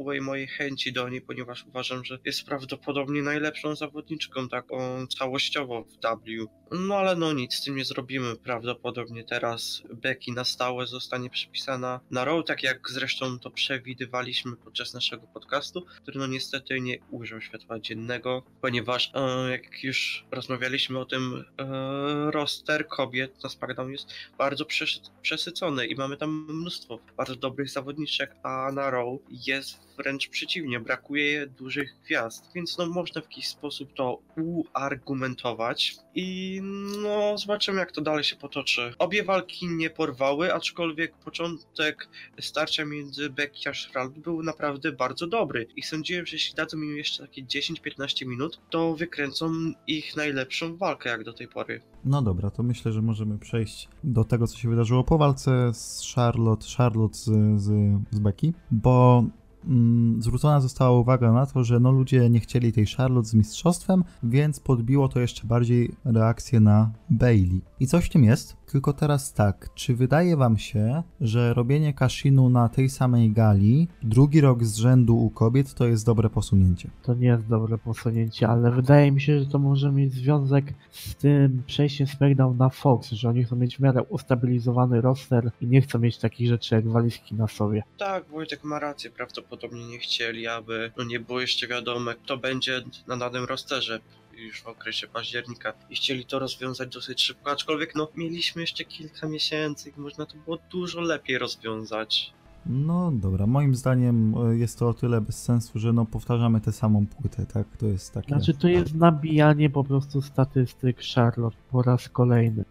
C: całej mojej chęci do niej, ponieważ uważam, że jest prawdopodobnie najlepszą zawodniczką taką całościowo w W. No ale no nic, z tym nie zrobimy. Prawdopodobnie teraz Becky na stałe zostanie przypisana na Raw, tak jak zresztą to przewidywaliśmy podczas naszego podcastu, który no niestety nie ujrzał światła dziennego, ponieważ e, jak już rozmawialiśmy o tym, e, roster kobiet na SmackDown jest bardzo przesy- przesycony i mamy tam mnóstwo bardzo dobrych zawodniczek, a na Raw jest wręcz przeciwnie, brakuje dużych gwiazd, więc no można w jakiś sposób to uargumentować i no zobaczymy jak to dalej się potoczy. Obie walki nie porwały, aczkolwiek początek starcia między Becky a Charlotte był naprawdę bardzo dobry i sądziłem, że jeśli dadzą im jeszcze takie 10-15 minut, to wykręcą ich najlepszą walkę jak do tej pory.
A: No dobra, to myślę, że możemy przejść do tego, co się wydarzyło po walce z Charlotte, Charlotte z, z, z Becky, bo zwrócona została uwaga na to, że no ludzie nie chcieli tej Charlotte z mistrzostwem, więc podbiło to jeszcze bardziej reakcję na Bailey. I coś w tym jest, tylko teraz tak, czy wydaje wam się, że robienie kaszinu na tej samej gali drugi rok z rzędu u kobiet to jest dobre posunięcie?
B: To nie jest dobre posunięcie, ale wydaje mi się, że to może mieć związek z tym przejściem SmackDown na Fox, że oni chcą mieć w miarę ustabilizowany roster i nie chcą mieć takich rzeczy jak walizki na sobie.
C: Tak, Wojtek ma rację, prawdopodobnie nie chcieli, aby no nie było jeszcze wiadomo, kto będzie na danym rosterze już w okresie października i chcieli to rozwiązać dosyć szybko, aczkolwiek no mieliśmy jeszcze kilka miesięcy i można to było dużo lepiej rozwiązać.
A: No dobra, moim zdaniem e, jest to o tyle bez sensu, że no powtarzamy tę samą płytę, tak? To jest takie...
B: Znaczy to jest nabijanie po prostu statystyk Charlotte po raz kolejny.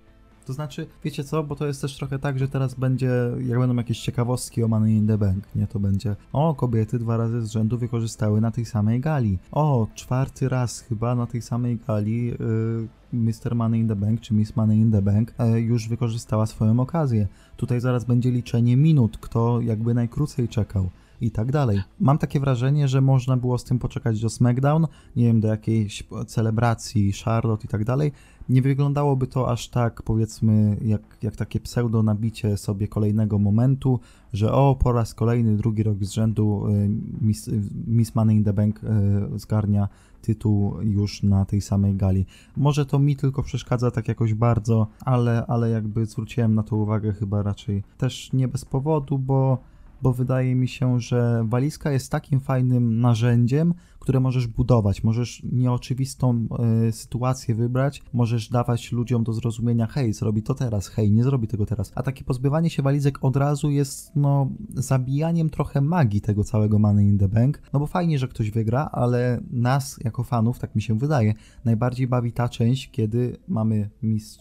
A: To znaczy, wiecie co, bo to jest też trochę tak, że teraz będzie, jak będą jakieś ciekawostki o Money in the Bank, nie? To będzie, o, kobiety dwa razy z rzędu wykorzystały na tej samej gali. O, czwarty raz chyba na tej samej gali yy, Mr. Money in the Bank, czy Miss Money in the Bank yy, już wykorzystała swoją okazję. Tutaj zaraz będzie liczenie minut, kto jakby najkrócej czekał i tak dalej. Mam takie wrażenie, że można było z tym poczekać do SmackDown, nie wiem, do jakiejś celebracji Charlotte i tak dalej. Nie wyglądałoby to aż tak, powiedzmy, jak, jak takie pseudo nabicie sobie kolejnego momentu, że o, po raz kolejny, drugi rok z rzędu y, Miss, Miss Money in the Bank y, zgarnia tytuł już na tej samej gali. Może to mi tylko przeszkadza tak jakoś bardzo, ale, ale jakby zwróciłem na to uwagę chyba raczej też nie bez powodu, bo bo wydaje mi się, że walizka jest takim fajnym narzędziem, które możesz budować. Możesz nieoczywistą y, sytuację wybrać, możesz dawać ludziom do zrozumienia, hej, zrobi to teraz, hej, nie zrobi tego teraz. A takie pozbywanie się walizek od razu jest, no, zabijaniem trochę magii tego całego Money in the Bank. No bo fajnie, że ktoś wygra, ale nas, jako fanów, tak mi się wydaje, najbardziej bawi ta część, kiedy mamy,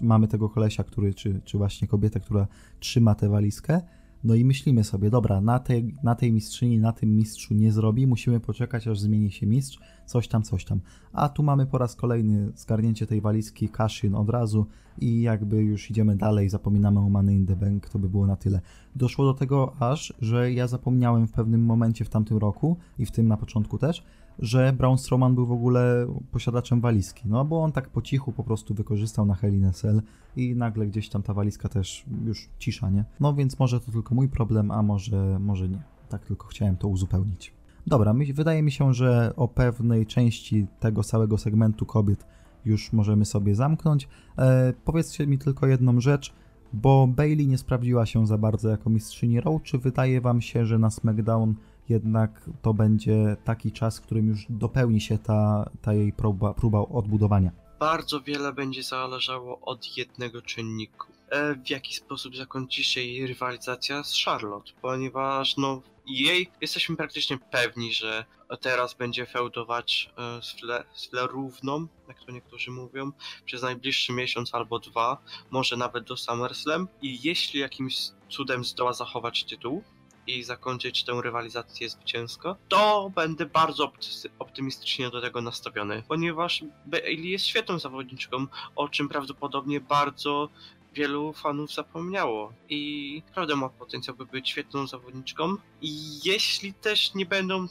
A: mamy tego kolesia, który, czy, czy właśnie kobietę, która trzyma tę walizkę no i myślimy sobie, dobra, na tej, na tej mistrzyni, na tym mistrzu nie zrobi, musimy poczekać, aż zmieni się mistrz, coś tam, coś tam. A tu mamy po raz kolejny zgarnięcie tej walizki, Kashin od razu i jakby już idziemy dalej, zapominamy o Money in the Bank, to by było na tyle. Doszło do tego aż, że ja zapomniałem w pewnym momencie w tamtym roku i w tym na początku też, że Braun Strowman był w ogóle posiadaczem walizki, no bo on tak po cichu po prostu wykorzystał na Hell Cell i nagle gdzieś tam ta walizka też już cisza, nie? No więc może to tylko mój problem, a może, może nie. Tak tylko chciałem to uzupełnić. Dobra, my, wydaje mi się, że o pewnej części tego całego segmentu kobiet już możemy sobie zamknąć. E, powiedzcie mi tylko jedną rzecz, bo Bailey nie sprawdziła się za bardzo jako mistrzyni Raw. Czy wydaje wam się, że na SmackDown jednak to będzie taki czas, w którym już dopełni się ta, ta jej próba, próba odbudowania.
C: Bardzo wiele będzie zależało od jednego czynniku. E, w jaki sposób zakończy się jej rywalizacja z Charlotte, ponieważ no jej jesteśmy praktycznie pewni, że teraz będzie feudować e, z, Fle, z równą, jak to niektórzy mówią, przez najbliższy miesiąc albo dwa, może nawet do SummerSlam i jeśli jakimś cudem zdoła zachować tytuł, i zakończyć tę rywalizację zwycięsko, to będę bardzo optymistycznie do tego nastawiony, ponieważ Bailey jest świetną zawodniczką, o czym prawdopodobnie bardzo wielu fanów zapomniało. I naprawdę ma potencjał, by być świetną zawodniczką. I jeśli też nie będą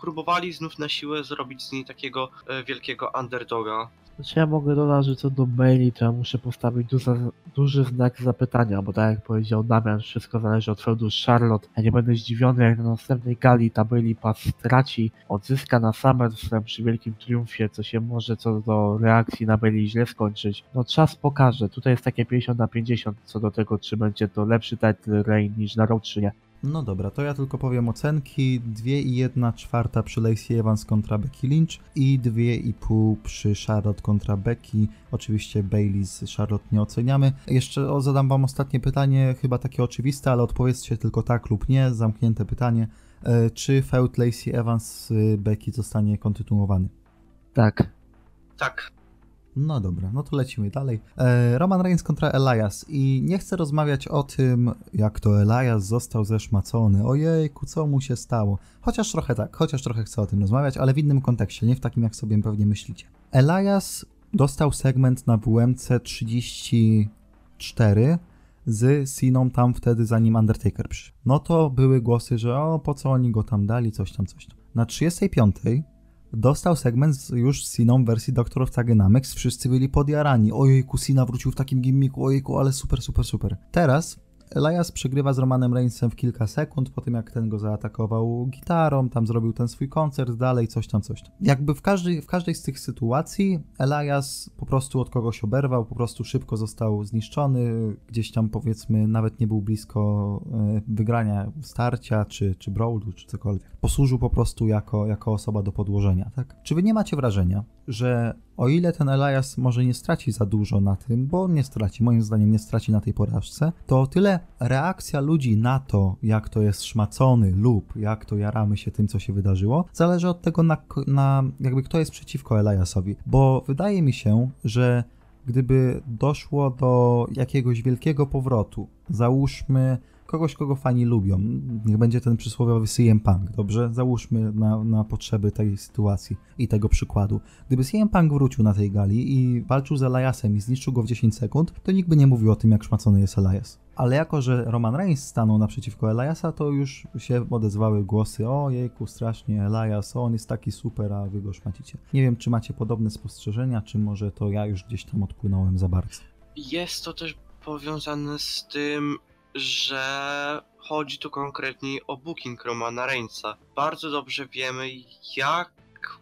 C: próbowali znów na siłę zrobić z niej takiego e, wielkiego underdoga,
B: znaczy ja mogę dodać, że co do Bailey, to ja muszę postawić duży, duży znak zapytania, bo tak jak powiedział Damian, wszystko zależy od feudu Charlotte. Ja nie będę zdziwiony, jak na następnej gali ta Bailey Pass straci, odzyska na SummerSlam przy wielkim triumfie, co się może co do reakcji na Bailey źle skończyć. No czas pokaże, tutaj jest takie 50 na 50 co do tego, czy będzie to lepszy title reign niż na Raw, czy nie.
A: No dobra, to ja tylko powiem ocenki. 2,1 czwarta przy Lacey Evans kontra Becky Lynch i 2,5 przy Charlotte kontra Becky. Oczywiście Bailey z Charlotte nie oceniamy. Jeszcze zadam wam ostatnie pytanie, chyba takie oczywiste, ale odpowiedzcie tylko tak lub nie, zamknięte pytanie. E, czy feud Lacey Evans Becky zostanie kontynuowany?
B: Tak.
C: Tak.
A: No dobra, no to lecimy dalej. E, Roman Reigns kontra Elias i nie chcę rozmawiać o tym, jak to Elias został zeszmacony. Ojejku, co mu się stało? Chociaż trochę tak, chociaż trochę chcę o tym rozmawiać, ale w innym kontekście, nie w takim, jak sobie pewnie myślicie. Elias dostał segment na WMC 34 z Siną tam wtedy, zanim Undertaker przyszedł. No to były głosy, że o, po co oni go tam dali, coś tam, coś tam. Na 35 dostał segment z, już z Siną w wersji Doctor of Thagenomics, wszyscy byli podjarani. Ojejku, Sina wrócił w takim gimmiku, ojejku, ale super, super, super. Teraz Elias przegrywa z Romanem Reignsem w kilka sekund po tym, jak ten go zaatakował gitarą, tam zrobił ten swój koncert, dalej coś tam, coś tam. Jakby w każdej, w każdej z tych sytuacji Elias po prostu od kogoś oberwał, po prostu szybko został zniszczony, gdzieś tam powiedzmy nawet nie był blisko e, wygrania starcia, czy, czy brawlu, czy cokolwiek. Posłużył po prostu jako, jako osoba do podłożenia, tak? Czy wy nie macie wrażenia, że o ile ten Elias może nie straci za dużo na tym, bo nie straci, moim zdaniem nie straci na tej porażce, to tyle reakcja ludzi na to, jak to jest szmacony lub jak to jaramy się tym, co się wydarzyło, zależy od tego, na, na jakby kto jest przeciwko Eliasowi. Bo wydaje mi się, że gdyby doszło do jakiegoś wielkiego powrotu, załóżmy kogoś, kogo fani lubią. Niech będzie ten przysłowiowy CM Punk, dobrze? Załóżmy na, na potrzeby tej sytuacji i tego przykładu. Gdyby CM Punk wrócił na tej gali i walczył z Eliasem i zniszczył go w 10 sekund, to nikt by nie mówił o tym, jak szmacony jest Elias. Ale jako, że Roman Reigns stanął naprzeciwko Eliasa, to już się odezwały głosy o jejku, strasznie Elias, on jest taki super, a wy go szmacicie. Nie wiem, czy macie podobne spostrzeżenia, czy może to ja już gdzieś tam odpłynąłem za bardzo.
C: Jest to też powiązane z tym, że chodzi tu konkretnie o booking Romana Reignsa. Bardzo dobrze wiemy, jak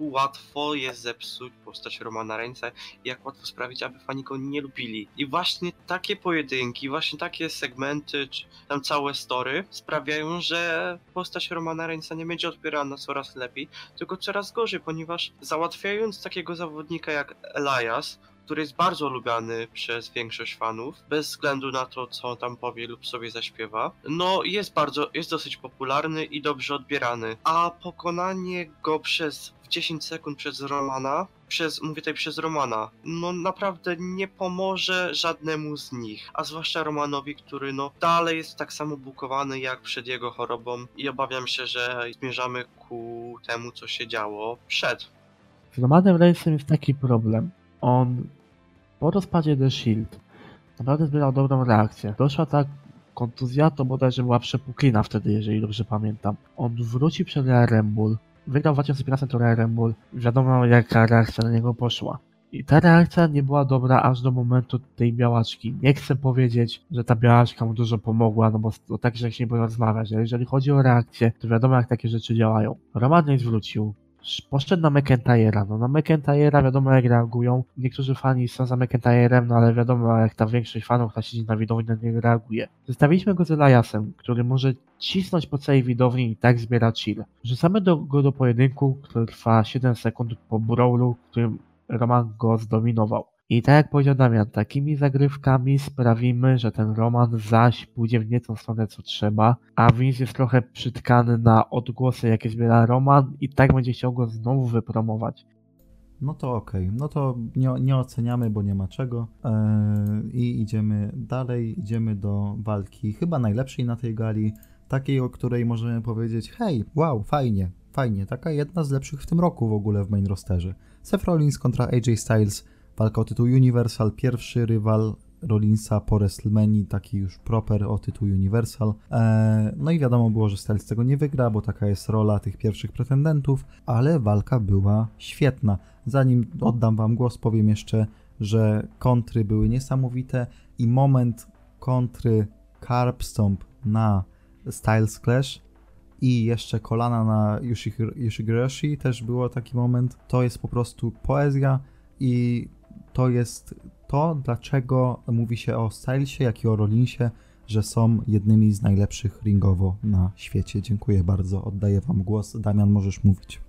C: łatwo jest zepsuć postać Romana Reignsa i jak łatwo sprawić, aby fani go nie lubili. I właśnie takie pojedynki, właśnie takie segmenty, czy tam całe story sprawiają, że postać Romana Reignsa nie będzie odbierana coraz lepiej, tylko coraz gorzej, ponieważ załatwiając takiego zawodnika jak Elias, który jest bardzo lubiany przez większość fanów, bez względu na to, co tam powie lub sobie zaśpiewa. No, jest bardzo, jest dosyć popularny i dobrze odbierany. A pokonanie go przez 10 sekund przez Romana, przez, mówię tutaj przez Romana, no naprawdę nie pomoże żadnemu z nich, a zwłaszcza Romanowi, który no dalej jest tak samo bukowany jak przed jego chorobą i obawiam się, że zmierzamy ku temu, co się działo przed.
B: Z Romanem Reignsem jest taki problem. On po rozpadzie The Shield naprawdę zbierał dobrą reakcję. Doszła ta kontuzja, to bodajże była przepuklina wtedy, jeżeli dobrze pamiętam. On wróci przed Royal Rumble, wygrał w 2015 to Royal Rumble, wiadomo jaka reakcja na niego poszła. I ta reakcja nie była dobra aż do momentu tej białaczki. Nie chcę powiedzieć, że ta białaczka mu dużo pomogła, no bo to tak, że się nie rozmawiać, ale jeżeli chodzi o reakcję, to wiadomo jak takie rzeczy działają. Roman Reigns wrócił, poszedł na McIntyre'a. No na McIntyre'a wiadomo jak reagują. Niektórzy fani są za McIntyre'em, no ale wiadomo jak ta większość fanów, która siedzi na widowni, na niego reaguje. Zostawiliśmy go z Eliasem, który może cisnąć po całej widowni i tak zbiera chill. Rzucamy do, go do pojedynku, który trwa 7 sekund po brawlu, w którym Roman go zdominował. I tak jak powiedział Damian, takimi zagrywkami sprawimy, że ten Roman zaś pójdzie w nie tą stronę co trzeba, a Vince jest trochę przytkany na odgłosy jakie zbiera Roman i tak będzie chciał go znowu wypromować.
A: No to okej, okay. no to nie, nie, oceniamy, bo nie ma czego eee, i idziemy dalej, idziemy do walki chyba najlepszej na tej gali, takiej, o której możemy powiedzieć, hej, wow, fajnie, fajnie, taka jedna z lepszych w tym roku w ogóle w main rosterze. Seth Rollins kontra AJ Styles Walka o tytuł Universal, pierwszy rywal Rollinsa po WrestleMania, taki już proper o tytuł Universal. Eee, no i wiadomo było, że Styles tego nie wygra, bo taka jest rola tych pierwszych pretendentów, ale walka była świetna. Zanim oddam wam głos, powiem jeszcze, że kontry były niesamowite i moment kontry Carb Stomp na Styles Clash i jeszcze kolana na Yoshihiroshi też było taki moment. To jest po prostu poezja i to jest to, dlaczego mówi się o Stylesie, jak i o Rollinsie, że są jednymi z najlepszych ringowo na świecie. Dziękuję bardzo, oddaję Wam głos. Damian, możesz mówić.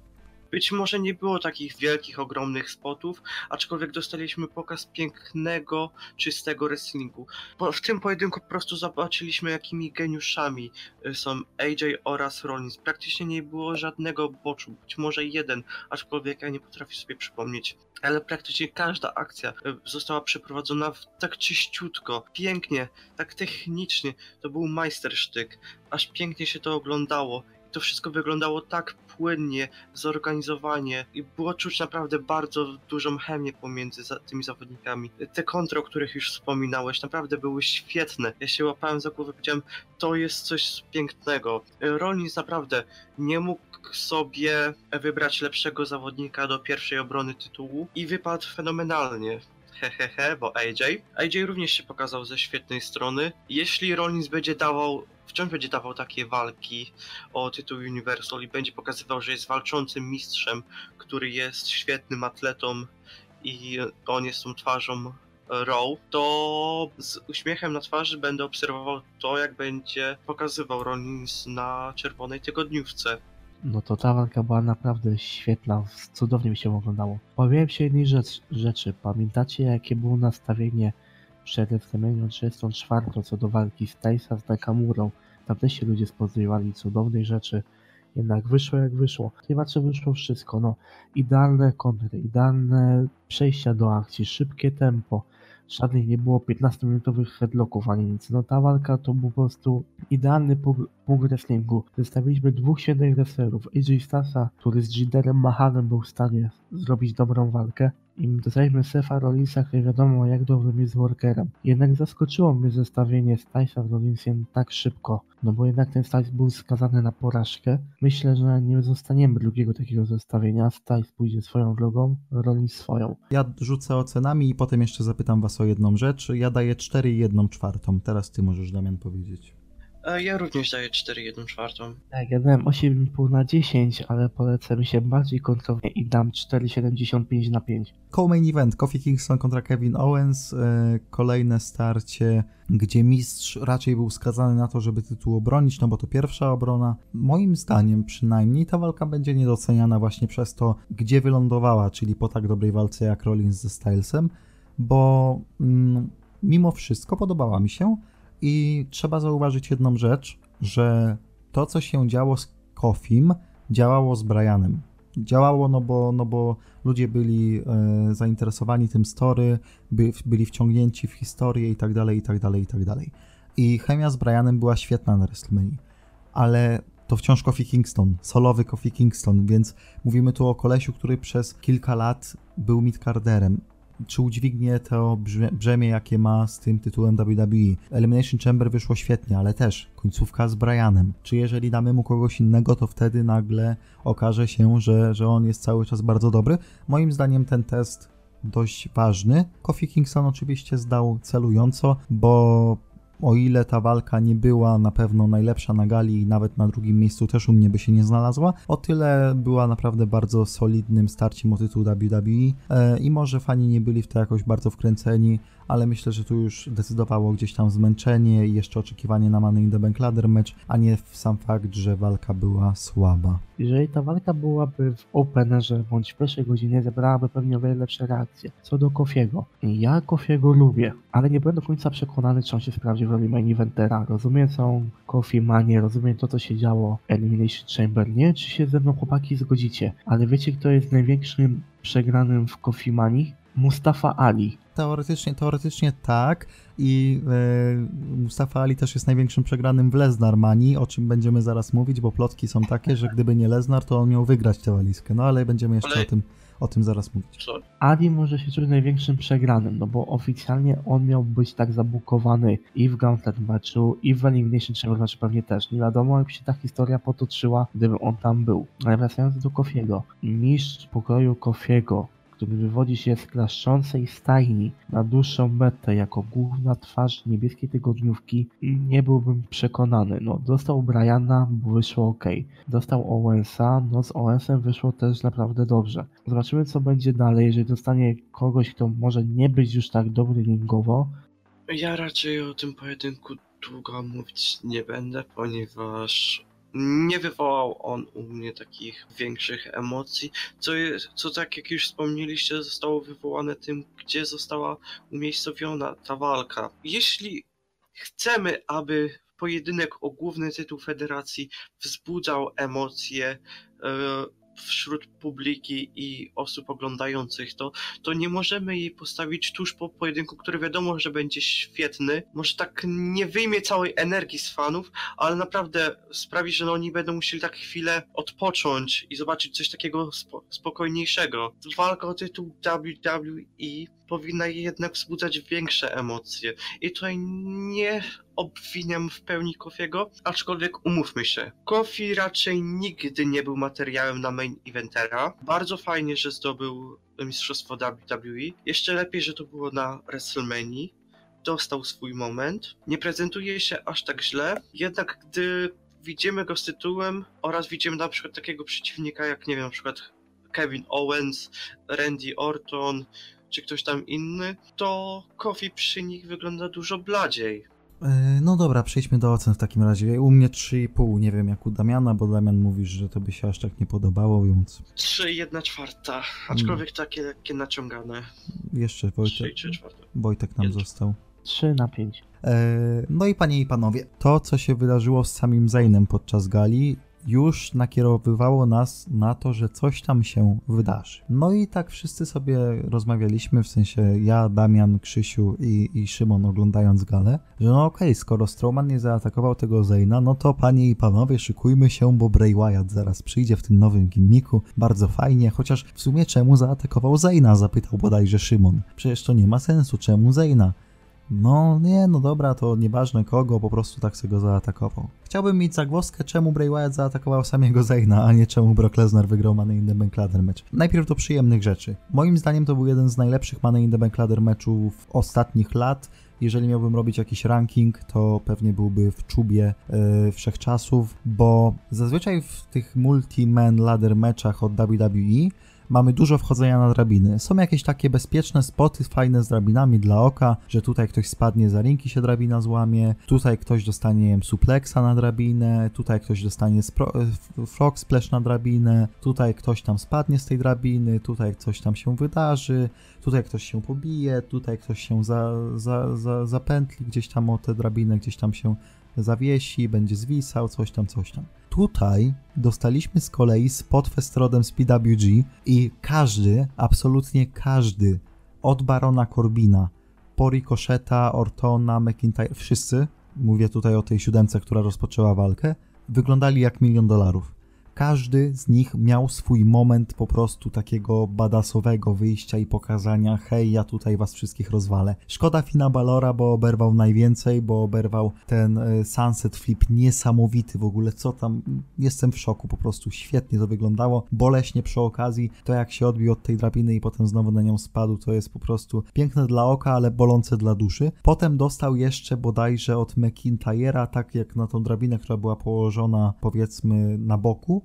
C: Być może nie było takich wielkich, ogromnych spotów, aczkolwiek dostaliśmy pokaz pięknego, czystego wrestlingu. Bo w tym pojedynku po prostu zobaczyliśmy, jakimi geniuszami y, są AJ oraz Rollins. Praktycznie nie było żadnego boczu, być może jeden, aczkolwiek ja nie potrafię sobie przypomnieć. Ale praktycznie każda akcja y, została przeprowadzona tak czyściutko, pięknie, tak technicznie. To był majstersztyk. Aż pięknie się to oglądało. To wszystko wyglądało tak płynnie, zorganizowanie i było czuć naprawdę bardzo dużą chemię pomiędzy za, tymi zawodnikami. Te kontry, o których już wspominałeś, naprawdę były świetne. Ja się łapałem za głowę, powiedziałem, to jest coś pięknego. Rollins naprawdę nie mógł sobie wybrać lepszego zawodnika do pierwszej obrony tytułu i wypadł fenomenalnie. Hehehe, bo AJ. AJ również się pokazał ze świetnej strony. Jeśli Rollins będzie dawał, wciąż będzie dawał takie walki o tytuł Universal i będzie pokazywał, że jest walczącym mistrzem, który jest świetnym atletą i on jest tą twarzą Raw, to z uśmiechem na twarzy będę obserwował to, jak będzie pokazywał Rollins na czerwonej tygodniówce.
B: No to ta walka była naprawdę świetna, cudownie mi się oglądało. Powiem się jednej rzecz, rzeczy. Pamiętacie jakie było nastawienie przed WrestleMania 34 co do walki Stylesa z Nakamurą? Tam też się ludzie spodziewali cudownej rzeczy. Jednak wyszło jak wyszło. W tej wyszło wszystko. No, idealne kontry, idealne przejścia do akcji, szybkie tempo. Żadnych nie było 15-minutowych headlocków ani nic. No ta walka to był po prostu idealny punkt wrestlingu. Zestawiliśmy dwóch świetnych wrestlerów. AJ Stasa, który z Jiderem Mahanem był w stanie zrobić dobrą walkę. I dostaliśmy Sefa Rollinsa, który wiadomo jak dobrym jest workerem. Jednak zaskoczyło mnie zestawienie Stylesa z Rollinsem tak szybko. No bo jednak ten Styles był skazany na porażkę. Myślę, że nie zostaniemy drugiego takiego zestawienia. Styles pójdzie swoją drogą, Rollins swoją.
A: Ja rzucę ocenami i potem jeszcze zapytam was o jedną rzecz. Ja daję 4 i 1 czwartą. Teraz ty możesz, Damian, powiedzieć.
C: E, Ja również daję 4-1 czwartą.
B: Tak, ja dałem 8,5 na 10, ale polecę mi się bardziej kontrolnie i dam 4,75 na 5.
A: Co-main event, Kofi Kingston kontra Kevin Owens, e, kolejne starcie, gdzie mistrz raczej był skazany na to, żeby tytuł obronić, no bo to pierwsza obrona. Moim zdaniem przynajmniej ta walka będzie niedoceniana właśnie przez to, gdzie wylądowała, czyli po tak dobrej walce jak Rollins ze Stylesem, bo mm, mimo wszystko podobała mi się i trzeba zauważyć jedną rzecz, że to, co się działo z Kofim, działało z Brianem. Działało, no bo, no bo ludzie byli e, zainteresowani tym story, by, byli wciągnięci w historię i tak dalej, i tak dalej, i tak dalej. I chemia z Brianem była świetna na WrestleMania. Ale to wciąż Kofi Kingston, solowy Kofi Kingston, więc mówimy tu o kolesiu, który przez kilka lat był midcarderem. Czy udźwignie to brze- brzemię, jakie ma z tym tytułem WWE? Elimination Chamber wyszło świetnie, ale też końcówka z Brianem. Czy jeżeli damy mu kogoś innego, to wtedy nagle okaże się, że, że on jest cały czas bardzo dobry? Moim zdaniem ten test dość ważny. Kofi Kingston oczywiście zdał celująco, bo o ile ta walka nie była na pewno najlepsza na gali i nawet na drugim miejscu też u mnie by się nie znalazła, o tyle była naprawdę bardzo solidnym starciem o tytuł WWE i może fani nie byli w to jakoś bardzo wkręceni, ale myślę, że tu już decydowało gdzieś tam zmęczenie i jeszcze oczekiwanie na Money in the Bank Ladder match, a nie sam fakt, że walka była słaba.
B: Jeżeli ta walka byłaby w openerze bądź w pierwszej godzinie, zebrałaby pewnie o wiele lepsze reakcje. Co do Kofiego. Ja Kofiego lubię, ale nie byłem do końca przekonany, czy on się sprawdzi w roli main eventera. Rozumiem całą Kofi manię, rozumiem to, co się działo Elimination Chamber. Nie czy się ze mną chłopaki zgodzicie, ale wiecie, kto jest największym przegranym w Kofi manii? Mustafa Ali.
A: Teoretycznie, teoretycznie tak i e, Mustafa Ali też jest największym przegranym w Lesnar Mani, o czym będziemy zaraz mówić, bo plotki są takie, że gdyby nie Lesnar, to on miał wygrać tę walizkę, no ale będziemy jeszcze
C: Ale-
A: o tym, o tym zaraz mówić.
B: Ali może się czuć największym przegranym, no bo oficjalnie on miał być tak zabukowany i w Gauntlet meczu, i w Elimination Chamber meczu pewnie też. Nie wiadomo, jak się ta historia potoczyła, gdyby on tam był. Ale wracając do Kofiego. Mistrz pokoju Kofiego, który wywodzi się z klaszczącej stajni na dłuższą metę jako główna twarz niebieskiej tygodniówki, nie byłbym przekonany. No, dostał Briana, wyszło ok. Dostał Owensa, no z Owensem wyszło też naprawdę dobrze. Zobaczymy co będzie dalej, jeżeli dostanie kogoś, kto może nie być już tak dobry ringowo.
C: Ja raczej o tym pojedynku długo mówić nie będę, ponieważ nie wywołał on u mnie takich większych emocji, co, jest, co tak jak już wspomnieliście, zostało wywołane tym, gdzie została umiejscowiona ta walka. Jeśli chcemy, aby pojedynek o główny tytuł federacji wzbudzał emocje e, wśród publiki i osób oglądających to, to nie możemy jej postawić tuż po pojedynku, który wiadomo, że będzie świetny. Może tak nie wyjmie całej energii z fanów, ale naprawdę sprawi, że no oni będą musieli tak chwilę odpocząć i zobaczyć coś takiego spo spokojniejszego. Walka o tytuł WWE powinna jednak wzbudzać większe emocje. I tutaj nie obwiniam w pełni Kofiego, aczkolwiek umówmy się. Kofi raczej nigdy nie był materiałem na main eventera. Bardzo fajnie, że zdobył mistrzostwo WWE. Jeszcze lepiej, że to było na WrestleMania. Dostał swój moment. Nie prezentuje się aż tak źle, jednak gdy widzimy go z tytułem oraz widzimy na przykład takiego przeciwnika jak, nie wiem, na przykład Kevin Owens, Randy Orton, czy ktoś tam inny, to Kofi przy nich wygląda dużo bladziej.
A: E, no dobra, przejdźmy do ocen w takim razie. U mnie 3,5, nie wiem jak u Damiana, bo Damian mówisz, że to by się aż tak nie podobało, więc
C: 3 1 czwarta, aczkolwiek takie lekkie naciągane.
A: jeszcze
C: 3
A: Wojtek,
C: 3 czwarte.
A: Wojtek nam
C: Pięć.
A: został.
B: 3 na 5.
A: E, No i panie i panowie, to co się wydarzyło z samym Zainem podczas gali już nakierowywało nas na to, że coś tam się wydarzy. No i tak wszyscy sobie rozmawialiśmy, w sensie ja, Damian, Krzysiu i, i Szymon oglądając galę, że no okej, skoro Strowman nie zaatakował tego Zaina, no to panie i panowie szykujmy się, bo Bray Wyatt zaraz przyjdzie w tym nowym gimmiku, bardzo fajnie, chociaż w sumie czemu zaatakował Zaina, zapytał bodajże Szymon. Przecież to nie ma sensu, czemu Zaina? No nie, no dobra, to nieważne kogo, po prostu tak sobie go zaatakował. Chciałbym mieć zagłoskę, czemu Bray Wyatt zaatakował samego Zaina, a nie czemu Brock Lesnar wygrał Money in the Bank Ladder match. Najpierw do przyjemnych rzeczy. Moim zdaniem to był jeden z najlepszych Money in the Bank Ladder meczów ostatnich lat. Jeżeli miałbym robić jakiś ranking, to pewnie byłby w czubie yy, wszechczasów, bo zazwyczaj w tych multi-man ladder meczach od WWE mamy dużo wchodzenia na drabiny. Są jakieś takie bezpieczne spoty, fajne z drabinami dla oka, że tutaj ktoś spadnie za rinki się drabina złamie, tutaj ktoś dostanie suplexa na drabinę, tutaj ktoś dostanie f- frog splash na drabinę, tutaj ktoś tam spadnie z tej drabiny, tutaj coś tam się wydarzy, tutaj ktoś się pobije, tutaj ktoś się za, za, za, zapętli gdzieś tam o tę drabinę, gdzieś tam się zawiesi, będzie zwisał, coś tam, coś tam. Tutaj dostaliśmy z kolei spot festrodem z PWG i każdy, absolutnie każdy, od Barona Corbina, po Ortona, McIntyre, wszyscy, mówię tutaj o tej siódemce, która rozpoczęła walkę, wyglądali jak milion dolarów. Każdy z nich miał swój moment po prostu takiego badasowego wyjścia i pokazania hej, ja tutaj was wszystkich rozwalę. Szkoda Fina Balora, bo oberwał najwięcej, bo oberwał ten e, Sunset Flip niesamowity w ogóle, co tam, jestem w szoku, po prostu świetnie to wyglądało, boleśnie przy okazji, to jak się odbił od tej drabiny i potem znowu na nią spadł, to jest po prostu piękne dla oka, ale bolące dla duszy. Potem dostał jeszcze bodajże od McIntyre'a, tak jak na tą drabinę, która była położona powiedzmy na boku,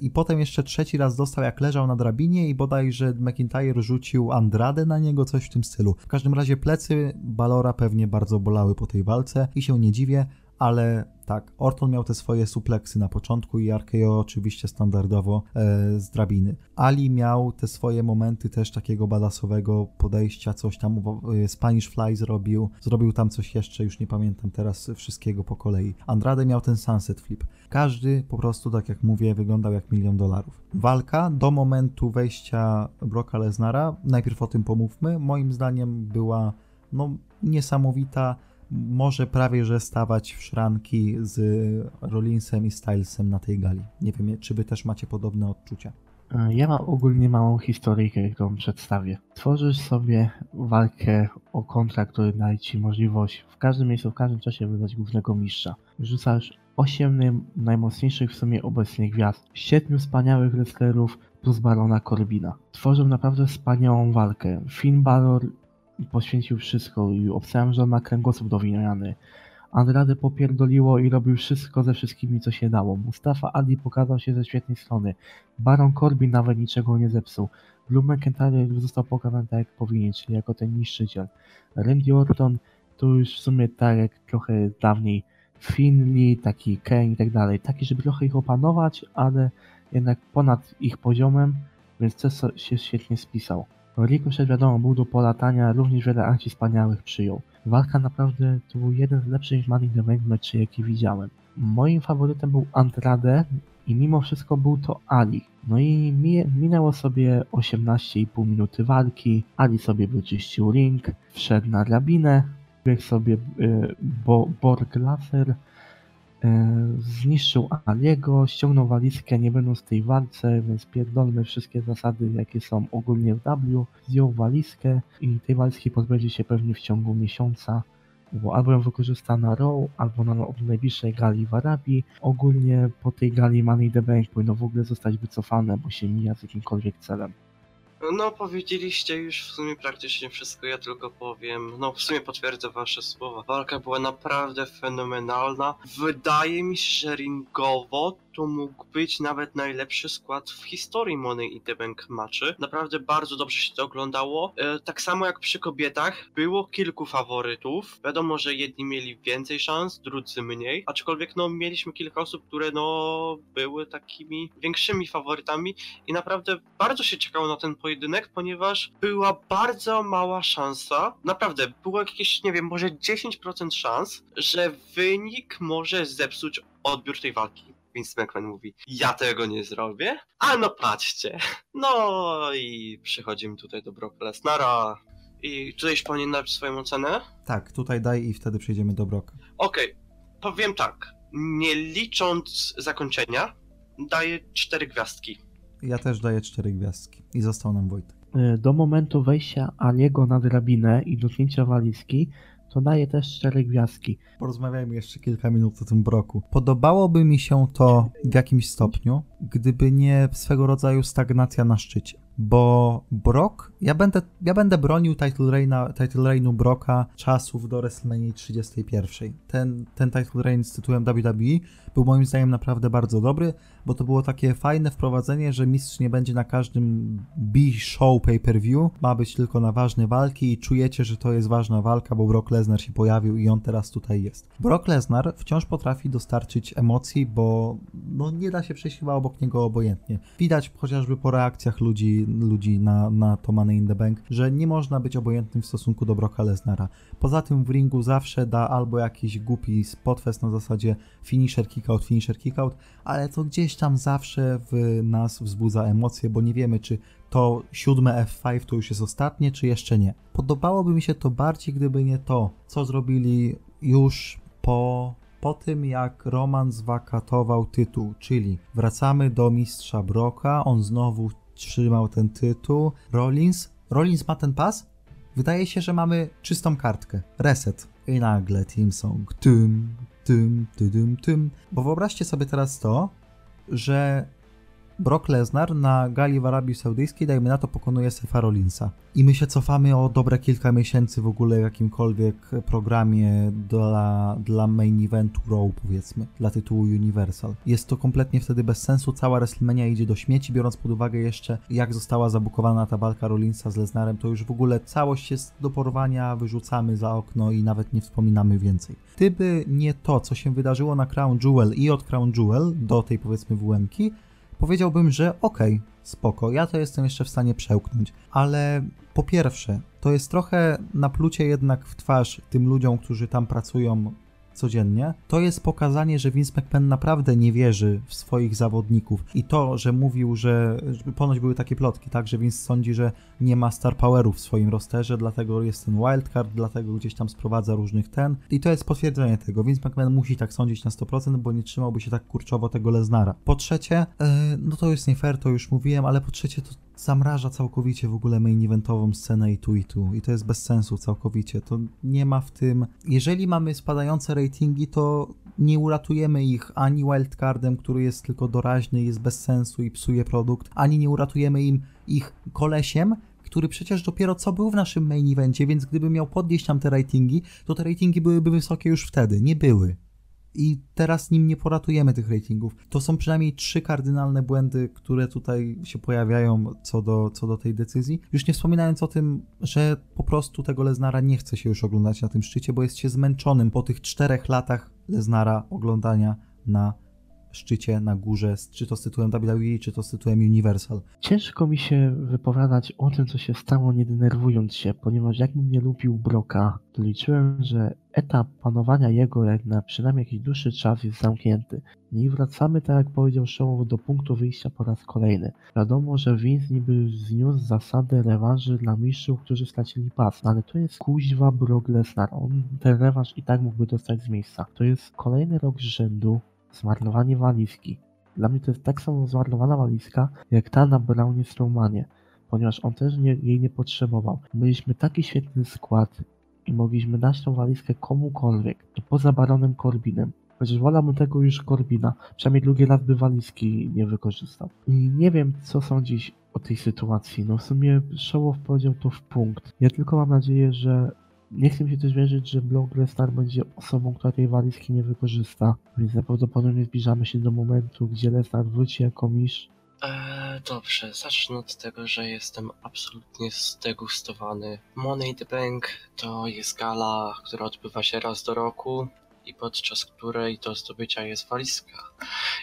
A: I potem jeszcze trzeci raz dostał, jak leżał na drabinie, i bodajże McIntyre rzucił Andrade na niego, coś w tym stylu. W każdym razie plecy Balora pewnie bardzo bolały po tej walce i się nie dziwię, ale tak, Orton miał te swoje supleksy na początku i RKO oczywiście standardowo e, z drabiny. Ali miał te swoje momenty też takiego badasowego podejścia, coś tam e, Spanish Fly zrobił, zrobił tam coś jeszcze, już nie pamiętam teraz wszystkiego po kolei. Andrade miał ten Sunset Flip. Każdy po prostu, tak jak mówię, wyglądał jak milion dolarów. Walka do momentu wejścia Brocka Lesnara, najpierw o tym pomówmy, moim zdaniem była no, niesamowita może prawie że stawać w szranki z Rollinsem i Stylesem na tej gali. Nie wiem, czy wy też macie podobne odczucia.
B: E, Ja mam ogólnie małą historyjkę, którą przedstawię. Tworzysz sobie walkę o kontrakt, który daje ci możliwość w każdym miejscu, w każdym czasie wybrać głównego mistrza. Rzucasz 8 naj- najmocniejszych w sumie obecnie gwiazd, 7 wspaniałych wrestlerów plus Barona Corbina. Tworzą naprawdę wspaniałą walkę. Finn Balor poświęcił wszystko i obstałem, że on ma kręgosłup do wymiany. Andrade popierdoliło i robił wszystko ze wszystkimi, co się dało. Mustafa Ali pokazał się ze świetnej strony. Baron Corbin nawet niczego nie zepsuł. Drew McIntyre został pokazany tak, jak powinien, czyli jako ten niszczyciel. Randy Orton to już w sumie tak jak trochę dawniej Finley, taki Kane i tak dalej. Taki, żeby trochę ich opanować, ale jednak ponad ich poziomem, więc to się świetnie spisał. Ricochet wiadomo był do polatania, również wiele akcji wspaniałych przyjął. Walka naprawdę to był jeden z lepszych Money in the Bank meczy, jaki widziałem. Moim faworytem był Andrade i mimo wszystko był to Ali. No i minęło sobie 18,5 minuty walki, Ali sobie wyczyścił ring, wszedł na drabinę, biegł sobie y, bo, Borglaser, E, zniszczył Aliego, ściągnął walizkę, nie będąc w tej walce, więc pierdolmy wszystkie zasady, jakie są ogólnie w W, zdjął walizkę i tej walizki pozbędzie się pewnie w ciągu miesiąca, bo albo ją wykorzysta na Raw, albo na najbliższej gali w Arabii. Ogólnie po tej gali Money the Bank powinno w ogóle zostać wycofane, bo się mija z jakimkolwiek celem.
C: No, powiedzieliście już w sumie praktycznie wszystko, ja tylko powiem, no w sumie potwierdzę wasze słowa. Walka była naprawdę fenomenalna. Wydaje mi się, że ringowo to mógł być nawet najlepszy skład w historii Money i the Bank matchy. Naprawdę bardzo dobrze się to oglądało. E, tak samo jak przy kobietach, było kilku faworytów. Wiadomo, że jedni mieli więcej szans, drudzy mniej, aczkolwiek no mieliśmy kilka osób, które no były takimi większymi faworytami i naprawdę bardzo się czekało na ten pojedynek, ponieważ była bardzo mała szansa, naprawdę było jakieś, nie wiem, może 10% szans, że wynik może zepsuć odbiór tej walki. Vince McMahon mówi, ja tego nie zrobię, a no patrzcie. No i przechodzimy tutaj do Brock Lesnara. I tutaj już powinien dać swoją ocenę?
A: Tak, tutaj daj i wtedy przejdziemy do Brocka.
C: Okej, okay. powiem tak. Nie licząc zakończenia, daję cztery gwiazdki.
A: Ja też daję cztery gwiazdki. I został nam Wojtek.
B: E, do momentu wejścia Aliego na drabinę i dotknięcia walizki to daje też cztery gwiazdki.
A: Porozmawiajmy jeszcze kilka minut o tym broku. Podobałoby mi się to w jakimś stopniu, gdyby nie swego rodzaju stagnacja na szczycie. Bo Brock, ja będę, ja będę bronił title, reigna, title reignu Broka czasów do WrestleMania 31. Ten, ten title reign z tytułem WWE był moim zdaniem naprawdę bardzo dobry, bo to było takie fajne wprowadzenie, że mistrz nie będzie na każdym B-show pay-per-view, ma być tylko na ważne walki i czujecie, że to jest ważna walka, bo Brock Lesnar się pojawił i on teraz tutaj jest. Brock Lesnar wciąż potrafi dostarczyć emocji, bo no, nie da się przejść chyba obok niego obojętnie. Widać chociażby po reakcjach ludzi, ludzi na, na to Money in the Bank, że nie można być obojętnym w stosunku do Brocka Lesnara. Poza tym w ringu zawsze da albo jakiś głupi spotfest na zasadzie finisher kick-out, finisher kick-out, ale to gdzieś tam zawsze w nas wzbudza emocje, bo nie wiemy, czy to siódme F5 to już jest ostatnie, czy jeszcze nie. Podobałoby mi się to bardziej, gdyby nie to, co zrobili już po, po tym, jak Roman zwakatował tytuł, czyli wracamy do mistrza Broka, on znowu trzymał ten tytuł. Rollins, Rollins ma ten pas? Wydaje się, że mamy czystą kartkę. Reset. I nagle Team Song. Tym, tym, tym, tym. Bo wyobraźcie sobie teraz to, że Brock Lesnar na gali w Arabii Saudyjskiej, dajmy na to, pokonuje Sefa Rollinsa. I my się cofamy o dobre kilka miesięcy w ogóle w jakimkolwiek programie dla, dla main eventu Raw, powiedzmy, dla tytułu Universal. Jest to kompletnie wtedy bez sensu, cała WrestleMania idzie do śmieci, biorąc pod uwagę jeszcze, jak została zabukowana ta walka Rollinsa z Lesnarem, to już w ogóle całość jest do porwania, wyrzucamy za okno i nawet nie wspominamy więcej. Gdyby nie to, co się wydarzyło na Crown Jewel i od Crown Jewel do tej powiedzmy WM-ki, powiedziałbym, że okej, okay, spoko, ja to jestem jeszcze w stanie przełknąć, ale po pierwsze, to jest trochę naplucie jednak w twarz tym ludziom, którzy tam pracują codziennie, to jest pokazanie, że Vince McMahon naprawdę nie wierzy w swoich zawodników. I to, że mówił, że, ponoć były takie plotki, tak, że Vince sądzi, że nie ma star powerów w swoim rosterze, dlatego jest ten wildcard, dlatego gdzieś tam sprowadza różnych ten. I to jest potwierdzenie tego. Vince McMahon musi tak sądzić na 100%, bo nie trzymałby się tak kurczowo tego Leznara. Po trzecie, yy, no to jest nie fair, to już mówiłem, ale po trzecie to zamraża całkowicie w ogóle main eventową scenę i tu i tu. I to jest bez sensu całkowicie. To nie ma w tym... Jeżeli mamy spadające ratingi, to nie uratujemy ich ani wildcardem, który jest tylko doraźny, jest bez sensu i psuje produkt, ani nie uratujemy im ich kolesiem, który przecież dopiero co był w naszym main evencie, więc gdyby miał podnieść tam te ratingi, to te ratingi byłyby wysokie już wtedy. Nie były. I teraz nim nie poratujemy tych ratingów. To są przynajmniej trzy kardynalne błędy, które tutaj się pojawiają co do, co do tej decyzji. Już nie wspominając o tym, że po prostu tego Leznara nie chce się już oglądać na tym szczycie, bo jest się zmęczonym po tych czterech latach Leznara oglądania na szczycie, na górze, czy to z tytułem WWE, czy to z tytułem Universal.
B: Ciężko mi się wypowiadać o tym, co się stało, nie denerwując się, ponieważ jakbym nie lubił Broka, to liczyłem, że etap panowania jego jak na przynajmniej jakiś dłuższy czas jest zamknięty. No I wracamy, tak jak powiedział Show, do punktu wyjścia po raz kolejny. Wiadomo, że Vince niby zniósł zasadę rewanży dla mistrzów, którzy stracili pas, ale to jest kuźwa Brock Lesnar. On ten rewanż i tak mógłby dostać z miejsca. To jest kolejny rok z rzędu, zmarnowanie walizki. Dla mnie to jest tak samo zmarnowana walizka, jak ta na Brownie Strowmanie, ponieważ on też nie, jej nie potrzebował. Mieliśmy taki świetny skład i mogliśmy dać tą walizkę komukolwiek, poza Baronem Corbinem. Chociaż wolałbym tego już Corbina, przynajmniej drugi raz by walizki nie wykorzystał. I nie wiem, co sądzić o tej sytuacji. No w sumie Showow powiedział to w punkt. Ja tylko mam nadzieję, że nie chcę mi się też wierzyć, że Blog Lesnar będzie osobą, która tej walizki nie wykorzysta, więc najprawdopodobniej zbliżamy się do momentu, gdzie Lesnar wróci jako mistrz.
C: Eee, dobrze, zacznę od tego, że jestem absolutnie zdegustowany. Money in the Bank to jest gala, która odbywa się raz do roku i podczas której do zdobycia jest walizka.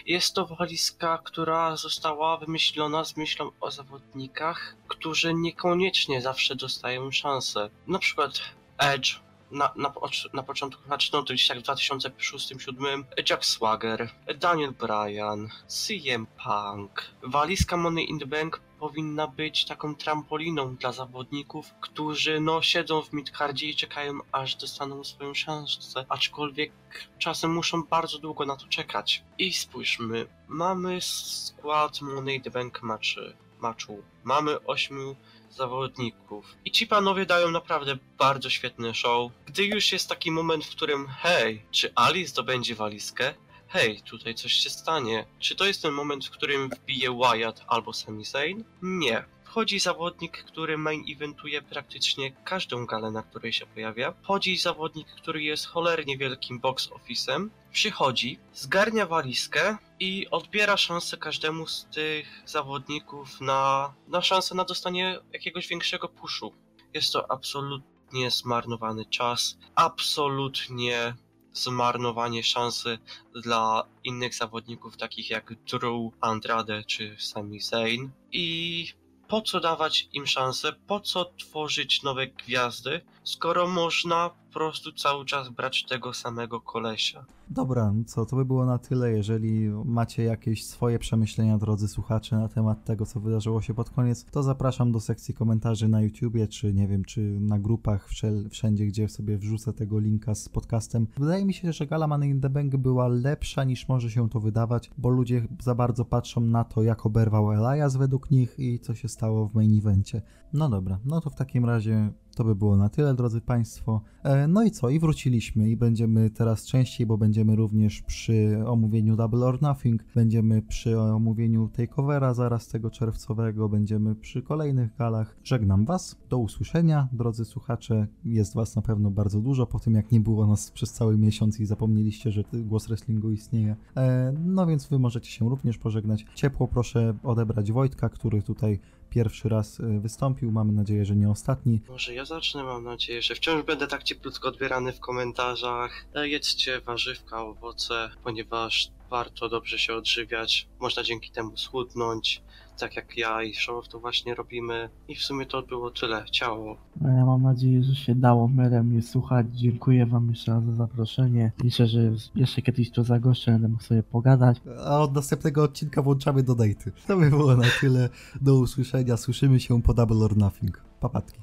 C: Jest to walizka, która została wymyślona z myślą o zawodnikach, którzy niekoniecznie zawsze dostają szansę. Na przykład Edge na, na, na początku lat 40 jak w 2006-2007 Jack Swagger, Daniel Bryan, CM Punk. Walizka Money in the Bank powinna być taką trampoliną dla zawodników, którzy no siedzą w midcardzie i czekają aż dostaną swoją szansę, aczkolwiek czasem muszą bardzo długo na to czekać. I spójrzmy, mamy skład Money in the Bank matchy, matchu. Mamy ośmiu zawodników. I ci panowie dają naprawdę bardzo świetny show. Gdy już jest taki moment, w którym hej, czy Ali zdobędzie walizkę? Hej, tutaj coś się stanie. Czy to jest ten moment, w którym wbije Wyatt albo Sami Zayn? Nie. Wchodzi zawodnik, który main eventuje praktycznie każdą galę, na której się pojawia. Wchodzi zawodnik, który jest cholernie wielkim box office'em. Przychodzi, zgarnia walizkę i odbiera szansę każdemu z tych zawodników na, na szansę na dostanie jakiegoś większego puszu. Jest to absolutnie zmarnowany czas, absolutnie zmarnowanie szansy dla innych zawodników, takich jak Drew Andrade czy Sami Zayn. I po co dawać im szansę, po co tworzyć nowe gwiazdy, skoro można po prostu cały czas brać tego samego kolesia.
A: Dobra, co to by było na tyle. Jeżeli macie jakieś swoje przemyślenia, drodzy słuchacze, na temat tego, co wydarzyło się pod koniec, to zapraszam do sekcji komentarzy na YouTubie, czy nie wiem, czy na grupach, wszędzie, gdzie sobie wrzucę tego linka z podcastem. Wydaje mi się, że Gala Money in the Bank była lepsza niż może się to wydawać, bo ludzie za bardzo patrzą na to, jak oberwał Elias według nich i co się stało w main evencie. No dobra, no to w takim razie to by było na tyle, drodzy Państwo. E, no i co? I wróciliśmy i będziemy teraz częściej, bo będziemy również przy omówieniu Double or Nothing, będziemy przy omówieniu Takeovera zaraz tego czerwcowego, będziemy przy kolejnych galach. Żegnam Was, do usłyszenia, drodzy słuchacze. Jest Was na pewno bardzo dużo po tym, jak nie było nas przez cały miesiąc i zapomnieliście, że głos wrestlingu istnieje. E, no więc Wy możecie się również pożegnać. Ciepło proszę odebrać Wojtka, który tutaj pierwszy raz e, wystąpił. Mamy nadzieję, że nie ostatni.
C: Może ja zacznę, mam nadzieję, że wciąż będę tak cieplutko odbierany w komentarzach. E, jedzcie warzywka, owoce, ponieważ warto dobrze się odżywiać. Można dzięki temu schudnąć, tak jak ja i Show to właśnie robimy. I w sumie to było tyle. Ciało.
B: Ja mam nadzieję, że się dało merem mnie słuchać. Dziękuję wam jeszcze raz za zaproszenie. Liczę, że jeszcze kiedyś to zagoszczę, będę mógł sobie pogadać.
A: A od następnego odcinka włączamy donaty. To by było na tyle. Do usłyszenia. Słyszymy się po Double or Nothing. Papatki.